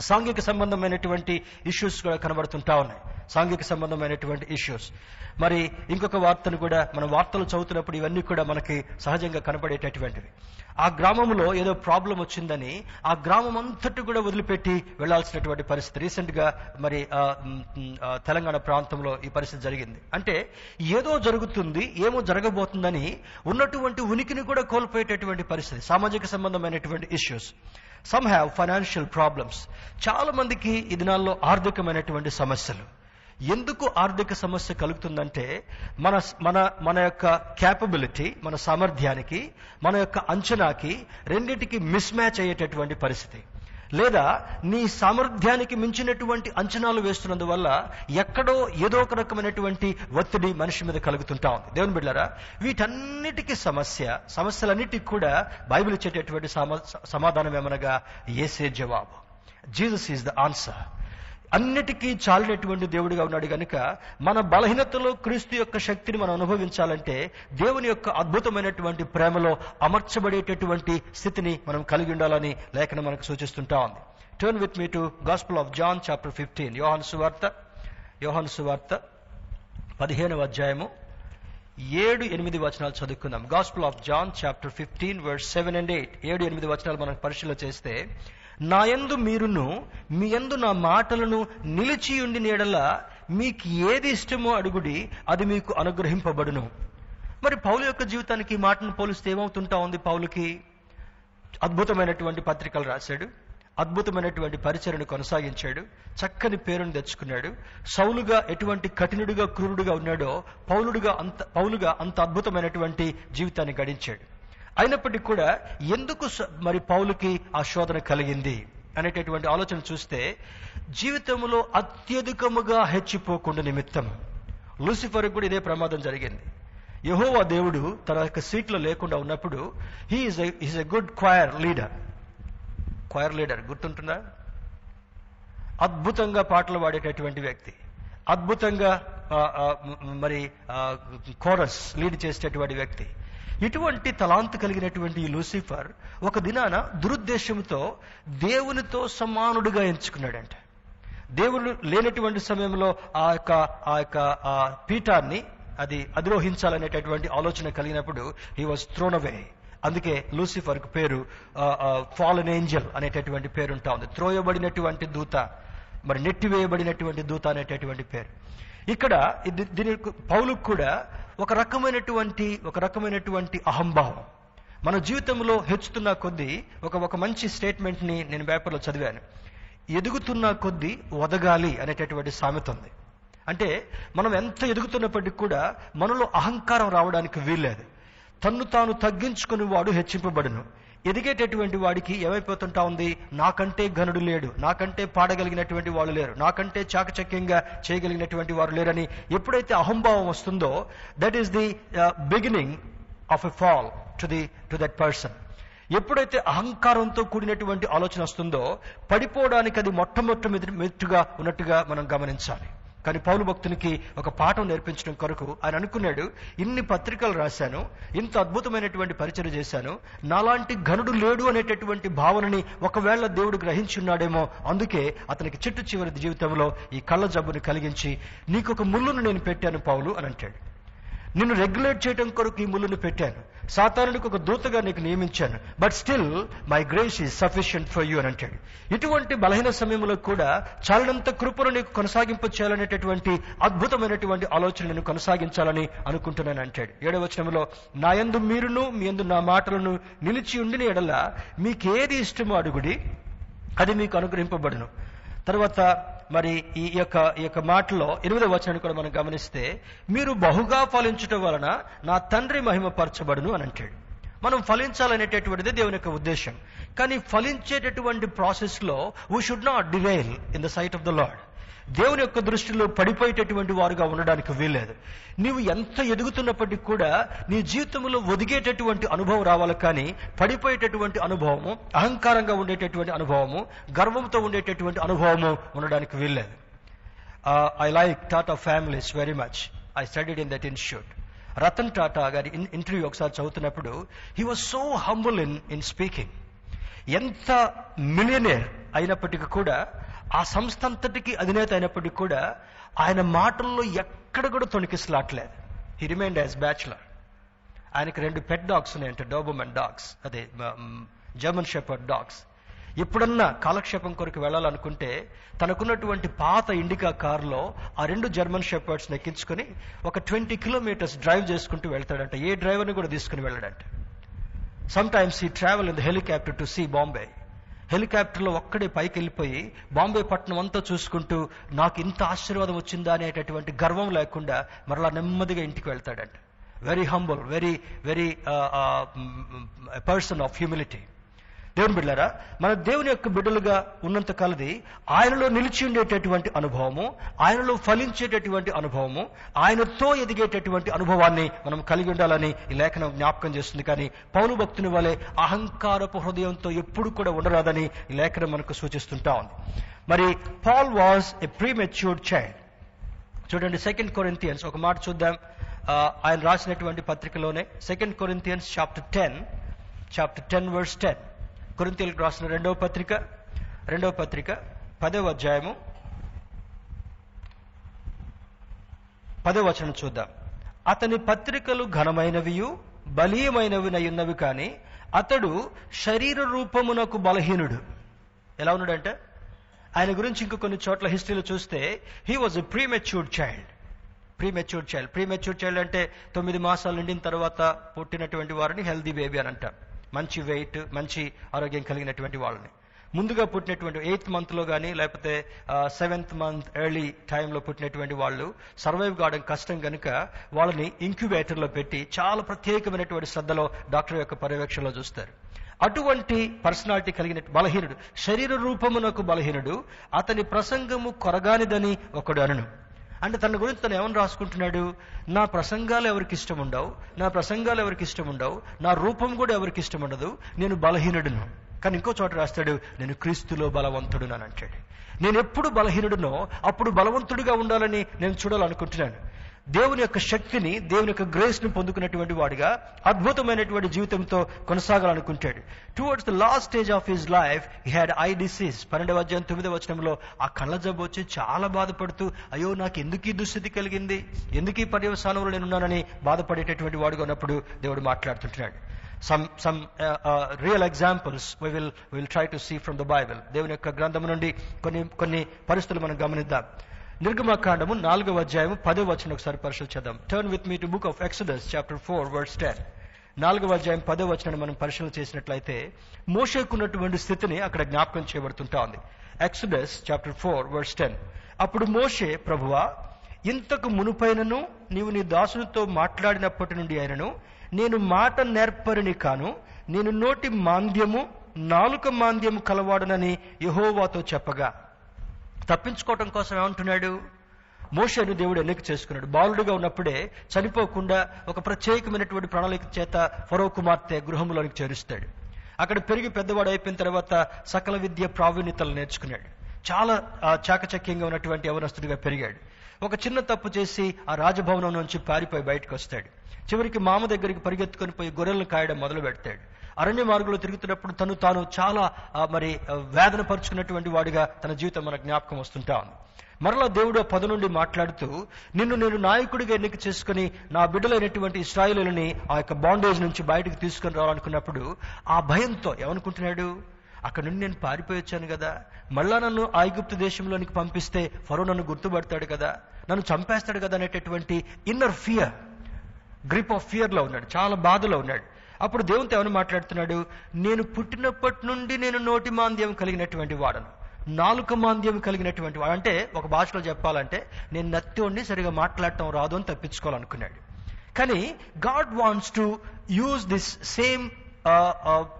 సాంఘిక సంబంధమైనటువంటి ఇష్యూస్ కూడా కనబడుతుంటా ఉన్నాయి. సాంఘిక సంబంధమైనటువంటి ఇష్యూస్ మరి ఇంకొక వార్తను కూడా మనం వార్తలు చదువుతున్నప్పుడు ఇవన్నీ కూడా మనకి సహజంగా కనబడేటటువంటివి. ఆ గ్రామంలో ఏదో ప్రాబ్లం వచ్చిందని ఆ గ్రామం అంతటి కూడా వదిలిపెట్టి వెళ్ళాల్సినటువంటి పరిస్థితి. రీసెంట్గా మరి తెలంగాణ ప్రాంతంలో ఈ పరిస్థితి జరిగింది. అంటే ఏదో జరుగుతుంది ఏమో జరగబోతుందని ఉన్నటువంటి ఉనికిని కూడా కోల్పోయేటటువంటి పరిస్థితి. సామాజిక సంబంధమైనటువంటి issues some have financial problems చాలా మందికి ఈ దినాల్లో ఆర్థికమైనటువంటి సమస్యలు. ఎందుకు ఆర్థిక సమస్య కలుగుతుందంటే మన మన మన యొక్క క్యాపబిలిటీ మన సామర్థ్యానికి మన యొక్క అంచనాకి రెండింటికి మిస్ మ్యాచ్ అయ్యేటటువంటి పరిస్థితి. లేదా నీ సామర్థ్యానికి మించినటువంటి అంచనాలు వేస్తున్నందువల్ల ఎక్కడో ఏదో ఒక రకమైనటువంటి ఒత్తిడి మనిషి మీద కలుగుతుంటా ఉంది. దేవుని బిడ్డారా వీటన్నిటికీ సమస్య సమస్యలన్నిటికీ కూడా బైబిల్ ఇచ్చేటటువంటి సమ- సమాధానం ఏమనగా ఏసే జవాబు. Jesus is the answer. అన్నిటికీ చాలినటువంటి దేవుడిగా ఉన్నాడు గనుక మన బలహీనతలో క్రీస్తు యొక్క శక్తిని మనం అనుభవించాలంటే దేవుని యొక్క అద్భుతమైనటువంటి ప్రేమలో అమర్చబడేటటువంటి స్థితిని మనం కలిగి ఉండాలని లేఖనం మనకు సూచిస్తుంటా ఉంది. Turn with me to gospel of John chapter fifteen యోహన్ సువార్త యోహన్ సువార్త పదిహేనవ అధ్యాయము ఏడు ఎనిమిది వచనాలు చదువుకుందాం. Gospel of John chapter fifteen word seven and eight ఏడు ఎనిమిది వచనాలు మనం పరిశీలన చేస్తే నా యందు మీరును మీ యందు నా మాటలను నిలిచి ఉండి నీడల మీకు ఏది ఇష్టమో అడుగుడి అది మీకు అనుగ్రహింపబడును. మరి పౌలు యొక్క జీవితానికి ఈ మాటను పోలిస్తే ఏమవుతుంటా ఉంది పౌలుకి? అద్భుతమైనటువంటి పత్రికలు రాశాడు అద్భుతమైనటువంటి పరిచయను కొనసాగించాడు చక్కని పేరును తెచ్చుకున్నాడు సౌలుగా ఎటువంటి కఠినుడిగా క్రూరుడుగా ఉన్నాడో పౌలుడుగా అంత పౌలుగా అంత అద్భుతమైనటువంటి జీవితాన్ని గడించాడు. అయినప్పటికీ కూడా ఎందుకు స- మరి పౌలుకి ఆ శోధన కలిగింది అనేటటువంటి ఆలోచన చూస్తే జీవితంలో అత్యధికముగా హెచ్చిపోకుండా నిమిత్తం లూసిఫర్ కూడా ఇదే ప్రమాదం జరిగింది. యహోవా దేవుడు తన యొక్క సీట్లో లేకుండా ఉన్నప్పుడు he is is a good choir leader choir leader గుర్తుంటుందా? అద్భుతంగా పాటలు పాడేటటువంటి వ్యక్తి. అద్భుతంగా మరి కోరస్ లీడ్ చేసేటటువంటి వ్యక్తి. ఇటువంటి తలాంతు కలిగినటువంటి ఈ లూసిఫర్ ఒక దినాన దురుద్దేశంతో దేవునితో సమానుడిగా ఎంచుకున్నాడంట. దేవుడు లేనటువంటి సమయంలో ఆ యొక్క ఆ యొక్క ఆ పీఠాన్ని అది అధిరోహించాలనేటటువంటి ఆలోచన కలిగినప్పుడు హీ వాజ్ థ్రోన్ అవే అందుకే లూసిఫర్ పేరు ఫాలన్ ఏంజల్ అనేటటువంటి పేరు ఉంటా ఉంది. త్రోయబడినటువంటి దూత మరి నెట్టివేయబడినటువంటి దూత అనేటటువంటి పేరు. ఇక్కడ ఇది దీని పౌలుకు కూడా ఒక రకమైనటువంటి ఒక రకమైనటువంటి అహంభావం. మన జీవితంలో హెచ్చుతున్న కొద్దీ ఒక ఒక మంచి స్టేట్మెంట్ని నేను పేపర్లో చదివాను. ఎదుగుతున్న కొద్దీ వదగాలి అనేటటువంటి సామెత ఉంది. అంటే మనం ఎంత ఎదుగుతున్నప్పటికీ కూడా మనలో అహంకారం రావడానికి వీల్లేదు. తన్ను తాను తగ్గించుకుని వాడు హెచ్చింపబడును. ఎదిగేటటువంటి వాడికి ఏమైపోతుంటా ఉంది? నాకంటే ఘనుడు లేడు. నాకంటే పాడగలిగినటువంటి వాళ్ళు లేరు. నాకంటే చాకచక్యంగా చేయగలిగినటువంటి వారు లేరని ఎప్పుడైతే అహంభావం వస్తుందో that is the beginning of a fall to the to that person ఎప్పుడైతే అహంకారంతో కూడినటువంటి ఆలోచన వస్తుందో పడిపోవడానికి అది మొట్టమొదటి మెట్టుగా ఉన్నట్టుగా మనం గమనించాలి. కానీ పౌలు భక్తునికి ఒక పాఠం నేర్పించడం కొరకు ఆయన అనుకున్నాడు ఇన్ని పత్రికలు రాశాను ఇంత అద్భుతమైనటువంటి పరిచయం చేశాను నాలాంటి ఘనుడు లేడు అనేటటువంటి భావనని ఒకవేళ దేవుడు గ్రహించున్నాడేమో అందుకే అతనికి చిట్టు చివరి జీవితంలో ఈ కళ్ళ జబ్బుని కలిగించి నీకు ఒక ముళ్ళును నేను పెట్టాను పౌలు అని అంటాడు. నిన్ను రెగ్యులేట్ చేయడం కొరకు ఈ ముళ్ళును పెట్టాను. సాతానుడికి ఒక దూతగా నీకు నియమించాను. But still my grace is sufficient for you అని అంటాడు. ఇటువంటి బలహీన సమయంలో కూడా చాలినంత కృపను నీకు కొనసాగింపు చేయాలనేటటువంటి అద్భుతమైనటువంటి ఆలోచనను నేను కొనసాగించాలని అనుకుంటున్నాను అంటాడు. ఏడవచనంలో నా యందు మీరును మీ యందు నా మాటలను నిలిచి ఉండిన ఎడల మీకేది ఇష్టమో అడుగుడి అది మీకు అనుగ్రహింపబడును. తర్వాత మరి ఈ యొక్క ఈ యొక్క మాటలో ఎనిమిదవ వచనాన్ని కూడా మనం గమనిస్తే మీరు బహుగా ఫలించటం వలన నా తండ్రి మహిమపరచబడును అని అంటాడు. మనం ఫలించాలనేటటువంటిది దేవుని యొక్క ఉద్దేశం. కానీ ఫలించేటటువంటి ప్రాసెస్లో we should not defile in the sight of the Lord దేవుని యొక్క దృష్టిలో పడిపోయేటటువంటి వారుగా ఉండడానికి వీల్లేదు. నీవు ఎంత ఎదుగుతున్నప్పటికీ కూడా నీ జీవితంలో ఒదిగేటటువంటి అనుభవం రావాలి కానీ పడిపోయేటటువంటి అనుభవము అహంకారంగా ఉండేటటువంటి అనుభవము గర్వంతో ఉండేటటువంటి అనుభవము ఉండడానికి వీల్లేదు. I like Tata families very much I studied in that institute Ratan Tata గారి ఇంటర్వ్యూ ఒకసారి చదువుతున్నప్పుడు he was so humble in in speaking ఎంత మిలియనేర్ అయినప్పటికీ కూడా ఆ సంస్థ అంతటికి అధినేత అయినప్పటికీ కూడా ఆయన మాటల్లో ఎక్కడ కూడా తొణికిసలాట్లేదు హీ రిమైండ్ యాజ్ బ్యాచులర్ ఆయనకి రెండు పెట్ డాగ్స్ ఉన్నాయంటే డోబోమెన్ డాగ్స్ అదే జర్మన్ షెపర్డ్ డాగ్స్ ఎప్పుడన్నా కాలక్షేపం కొరకు వెళ్ళాలనుకుంటే తనకున్నటువంటి పాత ఇండికా కారులో ఆ రెండు జర్మన్ షెపర్డ్స్ ఎక్కించుకొని ఒక ట్వంటీ కిలోమీటర్స్ డ్రైవ్ చేసుకుంటూ వెళ్తాడంట. ఏ డ్రైవర్ని కూడా తీసుకుని వెళ్ళాడంట. Sometimes he travel in the helicopter to see Bombay హెలికాప్టర్లో ఒక్కడే పైకి వెళ్ళిపోయి బాంబే పట్టణం అంతా చూసుకుంటూ నాకు ఇంత ఆశీర్వాదం వచ్చిందా అనేటటువంటి గర్వం లేకుండా మరలా నెమ్మదిగా ఇంటికి వెళ్తాడంట. Very humble very very person of humility దేవుని బిడ్డారా మన దేవుని యొక్క బిడ్డలుగా ఉన్నంత కలది ఆయనలో నిలిచి ఉండేటటువంటి అనుభవము ఆయనలో ఫలించేటటువంటి అనుభవము ఆయనతో ఎదిగేటటువంటి అనుభవాన్ని మనం కలిగి ఉండాలని ఈ లేఖనం జ్ఞాపకం చేస్తుంది. కానీ పౌరు భక్తుని వలె అహంకారపు హృదయంతో ఎప్పుడు కూడా ఉండరాదని ఈ లేఖనం మనకు సూచిస్తుంటా ఉంది. మరి Paul was a prematured child. చూడండి సెకండ్ కొరింతియన్స్ ఒక మాట చూద్దాం. ఆయన రాసినటువంటి పత్రికలోనే second Corinthians chapter ten chapter ten verse ten కొరింతీలకు రాసిన రెండవ పత్రిక రెండవ పత్రిక పదవ అధ్యాయము. పదవ వచనం చూద్దాం. అతని పత్రికలు ఘనమైనవియు బలీయమైనవినయున్నవి కానీ అతడు శరీర రూపమునకు బలహీనుడు. ఎలా ఉన్నాడంటే? ఆయన గురించి ఇంకో కొన్ని చోట్ల హిస్టరీలో చూస్తే he was a prematured child prematured child prematured child అంటే తొమ్మిది మాసాలు నిండిన తర్వాత పుట్టినటువంటి వారిని హెల్దీ బేబీ అని అంటారు మంచి వెయిట్ మంచి ఆరోగ్యం కలిగినటువంటి వాళ్ళని. ముందుగా పుట్టినటువంటి ఎయిత్ మంత్లో కానీ లేకపోతే సెవెంత్ మంత్ ఎర్లీ టైంలో పుట్టినటువంటి వాళ్ళు సర్వైవ్ కావడం కష్టం కనుక వాళ్ళని ఇంక్యుబేటర్లో పెట్టి చాలా ప్రత్యేకమైనటువంటి శ్రద్ధలో డాక్టర్ యొక్క పర్యవేక్షణలో చూస్తారు. అటువంటి పర్సనాలిటీ కలిగిన బలహీనుడు శరీర రూపమునకు బలహీనుడు అతని ప్రసంగము కొరగానిదని ఒకడు అనను. అంటే తన గురించి తను ఏమని రాసుకుంటున్నాడు? నా ప్రసంగాలు ఎవరికి ఇష్టం ఉండవు నా ప్రసంగాలు ఎవరికి ఇష్టం ఉండవు నా రూపం కూడా ఎవరికి ఇష్టం ఉండదు నేను బలహీనుడును. కానీ ఇంకో చోట రాస్తాడు నేను క్రీస్తులో బలవంతుడు అని అంటాడు. నేను ఎప్పుడు బలహీనుడునో అప్పుడు బలవంతుడిగా ఉండాలని నేను చూడాలనుకుంటున్నాను. దేవుని యొక్క శక్తిని దేవుని యొక్క గ్రేస్ని పొందుకున్నటువంటి వాడిగా అద్భుతమైనటువంటి జీవితంతో కొనసాగాలనుకుంటాడు. Towards the last stage of his life he had eye disease పన్నెండవ అధ్యాయం తొమ్మిదవ వచనంలో ఆ కళ్ళ జబ్బు వచ్చి చాలా బాధపడుతూ అయ్యో నాకు ఎందుకు ఈ దుస్థితి కలిగింది? ఎందుకు ఈ పర్యవసానంలో నేనున్నానని బాధపడేటటువంటి వాడుగా ఉన్నప్పుడు దేవుడు మాట్లాడుతుంటున్నాడు some some real examples we will will try to see from the Bible దేవుని యొక్క గ్రంథం నుండి కొన్ని కొన్ని పరిస్థితులు మనం గమనిద్దాం. నిర్గమకాండము నాలుగవ అధ్యాయము పదో వచనం ఒకసారి పరిశీలించేద్దాం turn with me to book of Exodus chapter four words ten నాలుగవ అధ్యాయం పదో వచనాన్ని మనం పరిశీలన చేసినట్లయితే మోషేకున్నటువంటి స్థితిని అక్కడ జ్ఞాపకం చేయబడుతుంటా ఉంది. Exodus chapter four words ten అప్పుడు మోషే ప్రభువా ఇంతకు మునుపైనను నీవు నీ దాసునితో మాట్లాడినప్పటి నుండి అయినను నేను మాట నేర్పరిని కాను నేను నోటి మాంద్యము నాలుక మాంద్యము కలవాడనని యహోవాతో చెప్పగా తప్పించుకోవటం కోసం ఏమంటున్నాడు? మోషను దేవుడు ఎన్నిక చేసుకున్నాడు. బాలుడుగా ఉన్నప్పుడే చనిపోకుండా ఒక ప్రత్యేకమైనటువంటి ప్రణాళిక చేత ఫరో కుమార్తె గృహంలోనికి చేరుస్తాడు. అక్కడ పెరిగి పెద్దవాడు అయిపోయిన తర్వాత సకల విద్య ప్రావీణ్యతలు నేర్చుకున్నాడు. చాలా చాకచక్యంగా ఉన్నటువంటి యవనస్తుడిగా పెరిగాడు. ఒక చిన్న తప్పు చేసి ఆ రాజభవనం నుంచి పారిపోయి బయటకు వస్తాడు. చివరికి మామ దగ్గరికి పరిగెత్తుకొని పోయి గొర్రెలను కాయడం మొదలు పెడతాడు అరణ్య మార్గంలో తిరుగుతున్నప్పుడు తను తాను చాలా మరి వేదన పరుచుకున్నటువంటి వాడిగా తన జీవితం మన జ్ఞాపకం వస్తుంటా ఉంది. మరలా దేవుడు పద నుండి మాట్లాడుతూ నిన్ను నేను నాయకుడిగా ఎన్నిక చేసుకుని నా బిడ్డలైనటువంటి ఇస్రాయిలని ఆ యొక్క బాండేజ్ నుంచి బయటకు తీసుకుని రావాలనుకున్నప్పుడు ఆ భయంతో ఏమనుకుంటున్నాడు? అక్కడ నుండి నేను పారిపోయొచ్చాను కదా. మళ్ళా నన్ను ఐగుప్తు దేశంలోనికి పంపిస్తే ఫరో నన్ను గుర్తుపడతాడు కదా. నన్ను చంపేస్తాడు కదా అనేటటువంటి ఇన్నర్ ఫియర్ గ్రిప్ ఆఫ్ ఫియర్లో ఉన్నాడు. చాలా బాధలో ఉన్నాడు. అప్పుడు దేవునితో ఏమని మాట్లాడుతున్నాడు? నేను పుట్టినప్పటి నుండి నేను నోటి మాంద్యం కలిగినటువంటి వాడను. నాలుక మాంద్యం కలిగినటువంటి వాడు. అంటే ఒక భాషలో చెప్పాలంటే నేను నత్తి సరిగా మాట్లాడటం రాదు అని తప్పించుకోవాలనుకున్నాడు. కానీ God wants to use this same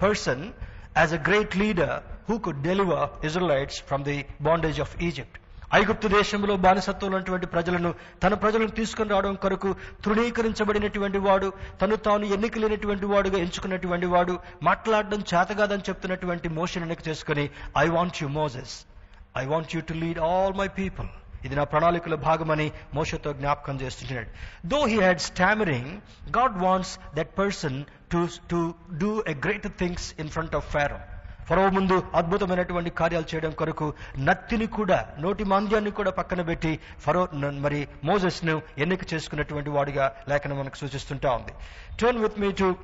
person as a great leader who could deliver Israelites from the bondage of Egypt. ఐగుప్తు దేశంలో బానిసత్వం ఉన్నటువంటి ప్రజలను తన ప్రజలను తీసుకుని రావడం కొరకు తృణీకరించబడినటువంటి వాడు తను తాను ఎన్నిక లేనటువంటి వాడుగా ఎంచుకున్నటువంటి వాడు మాట్లాడడం చేతగాదని చెప్తున్నటువంటి మోషన్ ఎన్నిక చేసుకుని I want you Moses I want you to lead all my people ఇది నా ప్రణాళికల భాగమని మోషతో జ్ఞాపకం చేస్తున్నాడు. Though he had stammering God wants that person to to do a great things in front of Pharaoh ఫరో ముందు అద్భుతమైనటువంటి కార్యాలు చేయడం కొరకు నత్తిని కూడా నోటి మాంద్యాన్ని కూడా పక్కన పెట్టి ఫరో మరి మోజెస్ను ఎన్నిక చేసుకున్నటువంటి వాడిగా లేఖనం మనకు సూచిస్తుంటా ఉంది. Turn with me to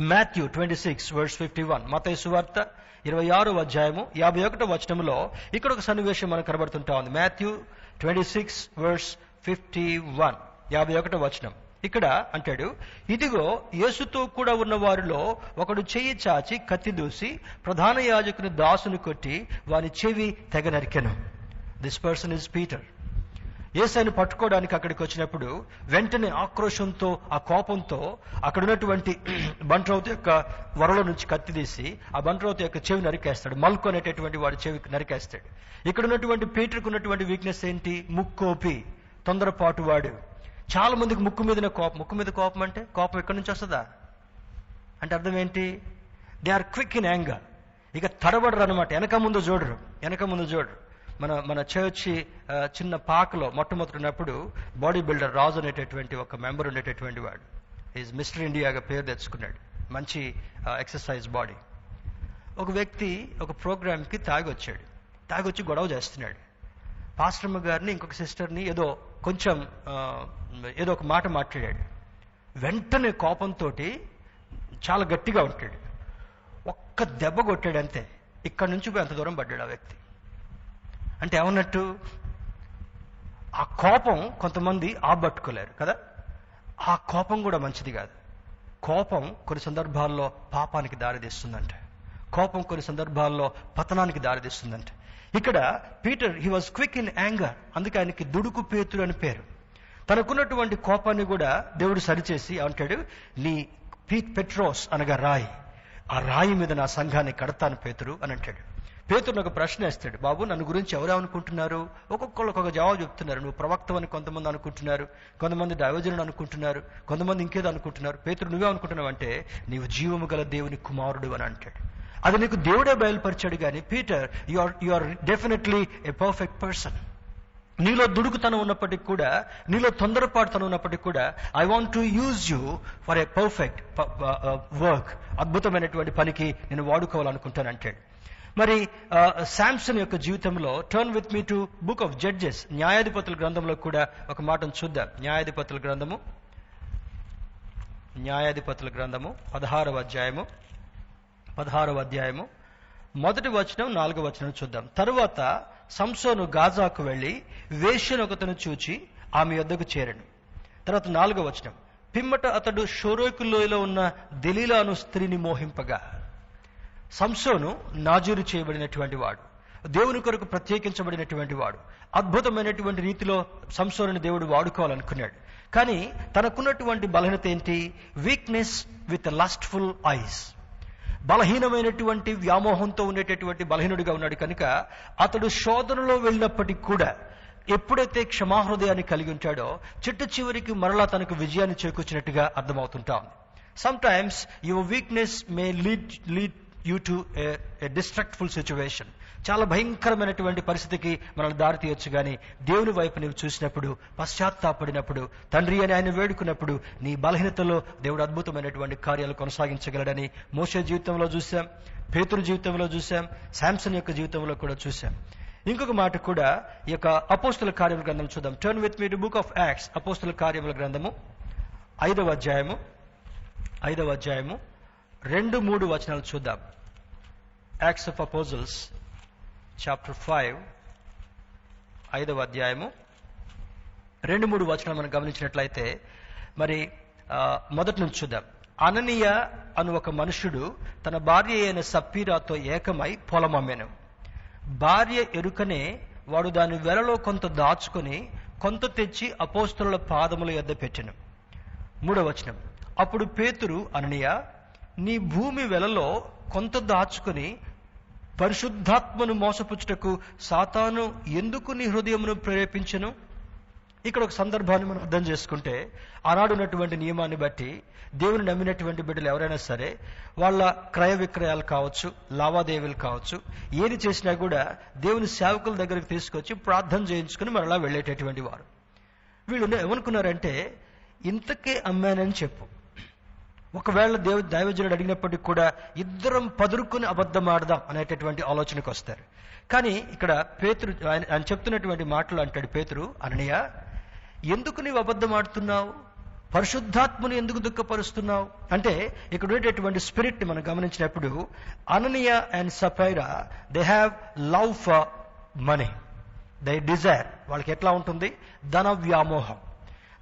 Matthew twenty six verse fifty one మత సువార్త ఇరవై ఆరో అధ్యాయము యాభై ఒకటో వచనంలో ఇక్కడ ఒక సన్నివేశం మనకు కనబడుతుంటా ఉంది. Matthew twenty six verse fifty one యాభై ఒకటో వచనం. ఇక్కడ అంటాడు ఇదిగో యేసుతో కూడా ఉన్న వారిలో ఒకడు చెయ్యి చాచి కత్తి దూసి ప్రధాన యాజకుని దాసుని కొట్టి వాని చెవి తెగ నరికెను. దిస్ పర్సన్ ఇస్ పీటర్ ఏసైను పట్టుకోవడానికి అక్కడికి వచ్చినప్పుడు వెంటనే ఆక్రోశంతో ఆ కోపంతో అక్కడ ఉన్నటువంటి [clears throat] బంట్రౌత్ యొక్క వరలో నుంచి కత్తి తీసి ఆ బంట్రౌత్ యొక్క చెవి నరికేస్తాడు. మల్కు అనేటటువంటి వాడి చెవి నరికేస్తాడు. ఇక్కడ ఉన్నటువంటి పీటర్కు ఉన్నటువంటి వీక్నెస్ ఏంటి? ముక్కోపి తొందరపాటు వాడు. చాలా మందికి ముక్కు మీదనే కోపం. ముక్కు మీద కోపం అంటే కోపం ఎక్కడి నుంచి వస్తుందా? అంటే అర్థం ఏంటి? They are quick in anger ఇక తడబడరు అనమాట వెనక ముందు చూడరు. వెనక ముందు చూడరు. మన మన చర్చి చిన్న పాకలో మొట్టమొదటి ఉన్నప్పుడు బాడీ బిల్డర్ రాజు అనేటటువంటి ఒక మెంబర్ ఉండేటటువంటి వాడు. ఈజ్ మిస్టర్ ఇండియాగా పేరు తెచ్చుకున్నాడు. మంచి ఎక్సర్సైజ్ బాడీ ఒక వ్యక్తి ఒక ప్రోగ్రామ్కి తాగి వచ్చాడు తాగి వచ్చి గొడవ చేస్తున్నాడు. పాస్టర్మ గారిని ఇంకొక సిస్టర్ని ఏదో కొంచెం ఏదో ఒక మాట మాట్లాడాడు. వెంటనే కోపంతో చాలా గట్టిగా ఉంటాడు. ఒక్క దెబ్బ కొట్టాడు అంతే. ఇక్కడ నుంచి పోయి అంత దూరం పడ్డాడు ఆ వ్యక్తి. అంటే ఏమన్నట్టు ఆ కోపం కొంతమంది ఆబట్టుకోలేరు కదా? ఆ కోపం కూడా మంచిది కాదు. కోపం కొన్ని సందర్భాల్లో పాపానికి దారితీస్తుందంట. కోపం కొన్ని సందర్భాల్లో పతనానికి దారితీస్తుందంట. ఇక్కడ Peter he was quick in anger అందుకే ఆయనకి దుడుకు పేతుడు అని పేరు. తనకున్నటువంటి కోపాన్ని కూడా దేవుడు సరిచేసి అంటాడు నీ పీట్ పెట్రోస్ అనగా రాయి. ఆ రాయి మీద నా సంఘాన్ని కడతాను పేతురు అని అంటాడు. పేతురు ఒక ప్రశ్న వేస్తాడు బాబు నన్ను గురించి ఎవరు అనుకుంటున్నారు ఒక్కొక్కరు ఒక్కొక్క జవాబు చెప్తున్నారు నువ్వు ప్రవక్తవని కొంతమంది అనుకుంటున్నారు కొంతమంది దైవజనుడు అనుకుంటున్నారు కొంతమంది ఇంకేదో అనుకుంటున్నారు. పేతురు నువ్వే అనుకుంటున్నావు అంటే నీవు జీవము గల దేవుని కుమారుడు అని అంటాడు. అది నీకు దేవుడే బయలుపరిచాడు కానీ Peter you are you are definitely a perfect person నీలో దుడుకుతనం ఉన్నప్పటికీ కూడా నీలో తొందరపాటుతనం ఉన్నప్పటికీ కూడా I want to use you for a perfect work అద్భుతమైనటువంటి పనికి నేను వాడుకోవాలనుకుంటాను అంటాడు మరి uh, శాంసన్ యొక్క జీవితంలో turn with me to book of Judges న్యాయాధిపతుల గ్రంథంలో కూడా ఒక మాటను చూద్దాం. న్యాయాధిపతుల గ్రంథము న్యాయాధిపతుల గ్రంథము పదహారవ అధ్యాయము పదహారవ అధ్యాయము. మొదటి వచనం నాలుగవ వచనం చూద్దాం. తరువాత సంసోను గాజాకు వెళ్ళి వేష్యను ఒకతను చూచి ఆమె యొద్దకు చేరను. తర్వాత నాలుగవ వచనం. పిమ్మట అతడు షోరోకులోయలో ఉన్న దెలీలాను స్త్రీని మోహింపగా సంసోను నాజూరు చేయబడినటువంటి వాడు దేవుని కొరకు ప్రత్యేకించబడినటువంటి వాడు అద్భుతమైనటువంటి రీతిలో సంసోనుని దేవుడు వాడుకోవాలనుకున్నాడు. కానీ తనకున్నటువంటి బలహీనత ఏంటి? వీక్నెస్ విత్ లస్ట్ఫుల్ ఐస్ బలహీనమైనటువంటి వ్యామోహంతో ఉండేటటువంటి బలహీనుడిగా ఉన్నాడు కనుక అతడు శోధనలో వెళ్ళినప్పటికీ కూడా ఎప్పుడైతే క్షమాహృదయాన్ని కలిగి ఉంటాడో చిట్ట చివరికి మరలా తనకు విజయాన్ని చేకూర్చినట్టుగా అర్థమవుతుంటా ఉంది. Sometimes your weakness may lead lead you to destructful situation చాలా భయంకరమైనటువంటి పరిస్థితికి మనల్ని దారి తీయొచ్చు కానీ దేవుని వైపు నీవు చూసినప్పుడు పశ్చాత్తాపడినప్పుడు తండ్రి అని ఆయన వేడుకున్నప్పుడు నీ బలహీనతలో దేవుడు అద్భుతమైనటువంటి కార్యాలు కొనసాగించగలడని మోసే జీవితంలో చూసాం పేతురు జీవితంలో చూసాం శాంసన్ యొక్క జీవితంలో కూడా చూసాం ఇంకొక మాట కూడా ఈ యొక్క అపోస్తుల కార్యముల గ్రంథం చూద్దాం. Turn with me book of Acts అపోస్తుల కార్యముల గ్రంథము ఐదవ అధ్యాయము ఐదవ అధ్యాయము రెండు మూడు వచనాలు చూద్దాం. Acts of Apostles chapter five ఐదవ అధ్యాయము. రెండు మూడు వచనాలు మనం గమనించినట్లయితే మరి ఆ, మొదటి నుంచి చూద్దాం. అననీయ అను ఒక మనుషుడు తన భార్య అయిన సప్పీరాతో ఏకమై పొలం అమ్మాను భార్య ఎరుకనే వాడు దాని వెలలో కొంత దాచుకొని కొంత తెచ్చి అపోస్తుల పాదముల యొద్ద పెట్టెను. మూడవ వచనం. అప్పుడు పేతురు అననీయ నీ భూమి వెలలో కొంత దాచుకొని పరిశుద్ధాత్మను మోసపుచ్చుటకు సాతాను ఎందుకు నీ హృదయమును ప్రేరేపించను? ఇక్కడ ఒక సందర్భాన్ని మనం అర్థం చేసుకుంటే ఆనాడు ఉన్నటువంటి నియమాన్ని బట్టి దేవుని నమ్మినటువంటి బిడ్డలు ఎవరైనా సరే వాళ్ళ క్రయ విక్రయాలు కావచ్చు లావాదేవీలు కావచ్చు ఏది చేసినా కూడా దేవుని సేవకుల దగ్గరికి తీసుకొచ్చి ప్రార్థన చేయించుకుని మరలా వెళ్ళేటటువంటి వారు. వీళ్ళు ఏమనుకున్నారంటే ఇంతకే అమ్మానని చెప్పు. ఒకవేళ దేవ దైవజనుడు అడిగినప్పటికీ కూడా ఇద్దరం పదురుకుని అబద్ధం ఆడదాం అనేటటువంటి ఆలోచనకు వస్తారు. కానీ ఇక్కడ పేతురు ఆయన ఆయన చెప్తున్నటువంటి మాటలు అంటాడు పేతురు అననయ్య ఎందుకు నీవు అబద్ధం ఆడుతున్నావు? పరిశుద్ధాత్మను ఎందుకు దుఃఖపరుస్తున్నావు? అంటే ఇక్కడ ఉండేటటువంటి స్పిరిట్ని మనం గమనించినప్పుడు అననీయ and Sapphira they have love for money they desire వాళ్ళకి ఎట్లా ఉంటుంది? ధన వ్యామోహం.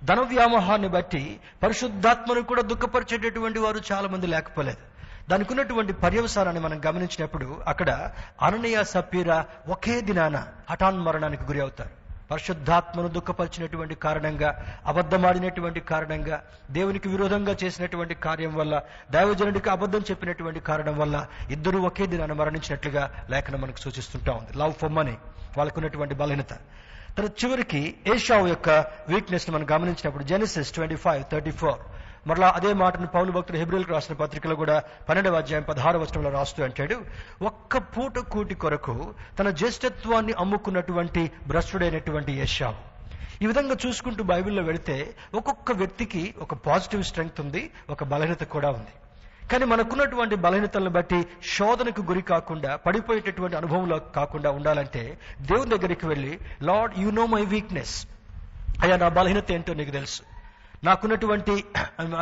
ధన వ్యామోహాన్ని బట్టి పరిశుద్ధాత్మను కూడా దుఃఖపరిచేటటువంటి వారు చాలా మంది లేకపోలేదు. దానికి ఉన్నటువంటి పర్యవసానాన్ని మనం గమనించినప్పుడు అక్కడ అననీయ సపీరా ఒకే దినాన హఠాన్ మరణానికి గురి అవుతారు. పరిశుద్ధాత్మను దుఃఖపరిచినటువంటి కారణంగా అబద్ధమాడినటువంటి కారణంగా దేవునికి విరోధంగా చేసినటువంటి కార్యం వల్ల దైవజనుడికి అబద్ధం చెప్పినటువంటి కారణం వల్ల ఇద్దరు ఒకే దినాన మరణించినట్లుగా లేఖనం మనకు సూచిస్తుంటా ఉంది. లవ్ ఫర్ వాళ్ళకున్నటువంటి బలహీనత. తర్వాత చివరికి ఏషావు యొక్క వీక్నెస్ మనం గమనించినప్పుడు Genesis twenty five thirty four మరలా అదే మాటను పౌలు భక్తుడు హెబ్రిల్కి రాసిన పత్రికలో కూడా పన్నెండవ అధ్యాయం పదహారు వచనంలో రాస్తూ అంటాడు ఒక్క పూట కూటి కొరకు తన జ్యేష్ఠత్వాన్ని అమ్ముకున్నటువంటి భ్రష్టుడైనటువంటి యశావు ఈ విధంగా చూసుకుంటూ బైబిల్లో వెళితే ఒక్కొక్క వ్యక్తికి ఒక పాజిటివ్ స్ట్రెంగ్త్ ఉంది ఒక బలహీనత కూడా ఉంది. కానీ మనకున్నటువంటి బలహీనతలను బట్టి శోధనకు గురి కాకుండా పడిపోయేటటువంటి అనుభవంలో కాకుండా ఉండాలంటే దేవుని దగ్గరికి వెళ్ళి Lord you know my weakness. అయ్యా నా బలహీనత ఏంటో నీకు తెలుసు. నాకున్నటువంటి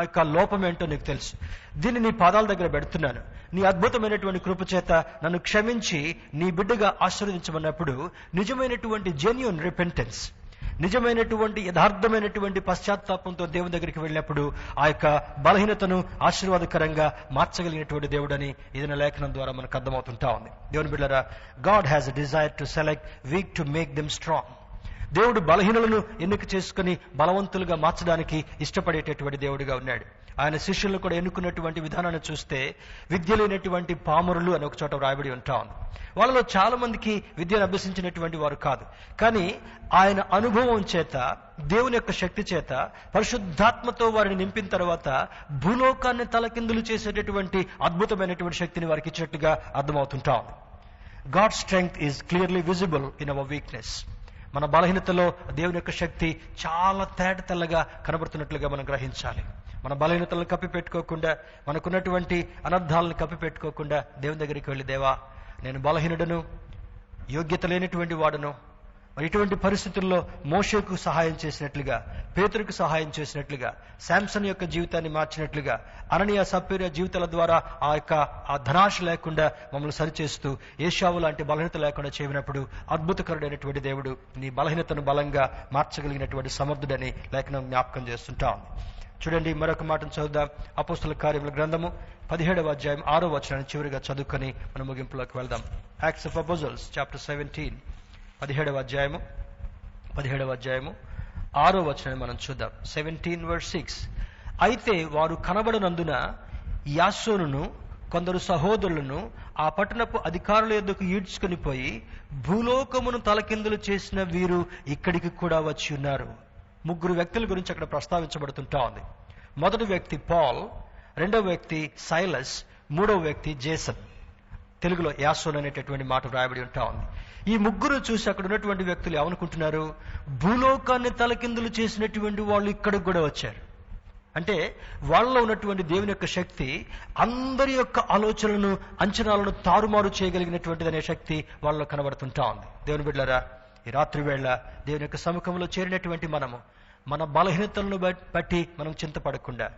యొక్క లోపం ఏంటో నీకు తెలుసు. దీన్ని నీ పాదాల దగ్గర పెడుతున్నాను. నీ అద్భుతమైనటువంటి కృప చేత నన్ను క్షమించి నీ బిడ్డగా ఆశీర్వదించమన్నప్పుడు నిజమైనటువంటి జెన్యున్ రిపెంటెన్స్ నిజమైనటువంటి యథార్థమైనటువంటి పశ్చాత్తాపంతో దేవుని దగ్గరికి వెళ్ళినప్పుడు ఆ యొక్క బలహీనతను ఆశీర్వాదకరంగా మార్చగలిగినటువంటి దేవుడని ఇదిన లేఖనం ద్వారా మనకు అర్థమవుతుంటా ఉంది. దేవుని బిడ్డరా God has a desire to select weak to make them strong దేవుడు బలహీనలను ఎన్నిక చేసుకుని బలవంతులుగా మార్చడానికి ఇష్టపడేటటువంటి దేవుడిగా ఉన్నాడు. ఆయన శిష్యులను కూడా ఎన్నుకున్నటువంటి విధానాన్ని చూస్తే విద్య లేనటువంటి పామరులు అని ఒక చోట వ్రాయబడి ఉంటాం. వాళ్ళలో చాలా మందికి విద్యను అభ్యసించినటువంటి వారు కాదు. కానీ ఆయన అనుభవం చేత దేవుని యొక్క శక్తి చేత పరిశుద్ధాత్మతో వారిని నింపిన తర్వాత భూలోకాన్ని తలకిందులు చేసేటటువంటి అద్భుతమైనటువంటి శక్తిని వారికి ఇచ్చినట్టుగా అర్థమవుతుంటాం. God strength is clearly visible in our weakness మన బలహీనతలో దేవుని యొక్క శక్తి చాలా తేట తెల్లగా కనబడుతున్నట్లుగా మనం గ్రహించాలి. మన బలహీనతలను కప్పిపెట్టుకోకుండా మనకున్నటువంటి అనర్థాలను కప్పిపెట్టుకోకుండా దేవుని దగ్గరికి వెళ్ళి దేవా నేను బలహీనుడను యోగ్యత లేనటువంటి వాడును. మరి ఇటువంటి పరిస్థితుల్లో మోషకు సహాయం చేసినట్లుగా పేతురుకు సహాయం చేసినట్లుగా శాంసన్ యొక్క జీవితాన్ని మార్చినట్లుగా అననీయ సప్పీర జీవితాల ద్వారా ఆ యొక్క ఆ ధనాశ లేకుండా మమ్మల్ని సరిచేస్తూ ఏషావు లాంటి బలహీనత లేకుండా చేయనప్పుడు అద్భుతకరుడైనటువంటి దేవుడు నీ బలహీనతను బలంగా మార్చగలిగినటువంటి సమర్థుడని లేఖనం జ్ఞాపకం చేస్తుంటా. ఉంది చూడండి మరొక మాటను చదువుదాం. అపోస్తుల కార్యముల గ్రంథము పదిహేడవ అధ్యాయం ఆరో వచనాన్ని చివరిగా చదువుకొని మనం ముగింపులోకి వెళ్దాం. Acts of Apostles chapter seventeen పదిహేడవ అధ్యాయము పదిహేడవ అధ్యాయము ఆరో వచనాన్ని మనం చూద్దాం. సెవెంటీన్ వర్డ్ సిక్స్ అయితే వారు కనబడనందున యాసోనును కొందరు సహోదరులను ఆ పట్టణపు అధికారుల యొద్దకు ఈడ్చుకుని పోయి భూలోకమును తలకిందులు చేసిన వీరు ఇక్కడికి కూడా వచ్చి ఉన్నారు. ముగ్గురు వ్యక్తుల గురించి అక్కడ ప్రస్తావించబడుతుంటా ఉంది. మొదటి వ్యక్తి పాల్ రెండవ వ్యక్తి సైలస్ మూడవ వ్యక్తి జేసన్. తెలుగులో యాసోన్ అనేటటువంటి మాట వ్రాయబడి ఉంటా ఉంది. ఈ ముగ్గురు చూసి అక్కడ ఉన్నటువంటి వ్యక్తులు ఏమనుకుంటున్నారు? భూలోకాన్ని తలకిందులు చేసినటువంటి వాళ్ళు ఇక్కడికి కూడా వచ్చారు. అంటే వాళ్ళలో ఉన్నటువంటి దేవుని యొక్క శక్తి అందరి యొక్క ఆలోచనలను అంచనాలను తారుమారు చేయగలిగినటువంటిది అనే శక్తి వాళ్ళలో కనబడుతుంటా ఉంది. దేవుని బిడ్డారా ఈ రాత్రి వేళ దేవుని యొక్క సముఖంలో చేరినటువంటి మనము మన బలహీనతలను బట్టి మనం చింతపడకుండా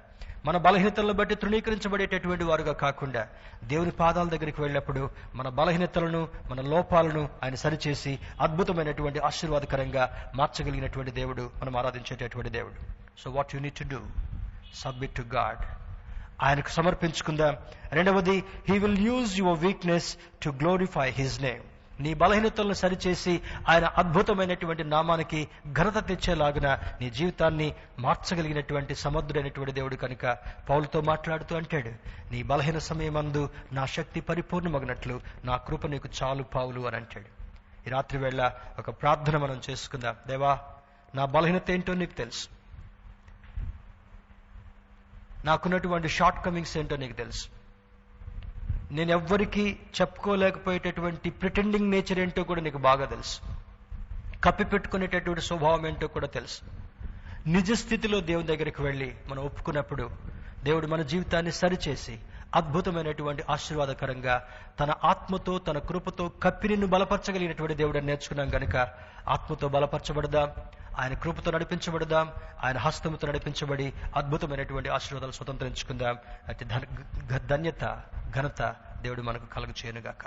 మన బలహీనతలను బట్టి తృణీకరించబడేటటువంటి వారుగా కాకుండా దేవుని పాదాల దగ్గరికి వెళ్ళినప్పుడు మన బలహీనతలను మన లోపాలను ఆయన సరిచేసి అద్భుతమైనటువంటి ఆశీర్వాదకరంగా మార్చగలిగినటువంటి దేవుడు మనం ఆరాధించేటటువంటి దేవుడు. So what you need to do submit to God ఆయనకు సమర్పించుకుందాం. రెండవది he will use your weakness to glorify his name నీ బలహీనతలను సరిచేసి ఆయన అద్భుతమైనటువంటి నామానికి ఘనత తెచ్చేలాగున నీ జీవితాన్ని మార్చగలిగినటువంటి సమర్థుడైనటువంటి దేవుడు కనుక పౌలతో మాట్లాడుతూ అంటాడు నీ బలహీన సమయమందు నా శక్తి పరిపూర్ణమగినట్లు నా కృప నీకు చాలు పావులు అని అంటాడు. ఈ రాత్రి వేళ ఒక ప్రార్థన మనం చేసుకుందాం. దేవా నా బలహీనత ఏంటో నీకు తెలుసు. నాకున్నటువంటి షార్ట్ కమింగ్స్ ఏంటో నీకు తెలుసు. నేను ఎవ్వరికీ చెప్పుకోలేకపోయేటటువంటి ప్రిటెండింగ్ నేచర్ ఏంటో కూడా నీకు బాగా తెలుసు. కప్పి పెట్టుకునేటటువంటి స్వభావం ఏంటో కూడా తెలుసు. నిజ స్థితిలో దేవుని దగ్గరికి వెళ్ళి మనం ఒప్పుకున్నప్పుడు దేవుడు మన జీవితాన్ని సరిచేసి అద్భుతమైనటువంటి ఆశీర్వాదకరంగా తన ఆత్మతో తన కృపతో కప్పి నిన్ను బలపరచగలిగినటువంటి దేవుడు నేర్చుకున్నాం గనుక ఆత్మతో బలపరచబడదాం. ఆయన కృపతో నడిపించబడదాం ఆయన హస్తముతో నడిపించబడి అద్భుతమైనటువంటి ఆశీర్వాదాలు స్వతంత్రించుకుందాం. అయితే ధన్యత ఘనత దేవుడు మనకు కలుగు చేయనుగాక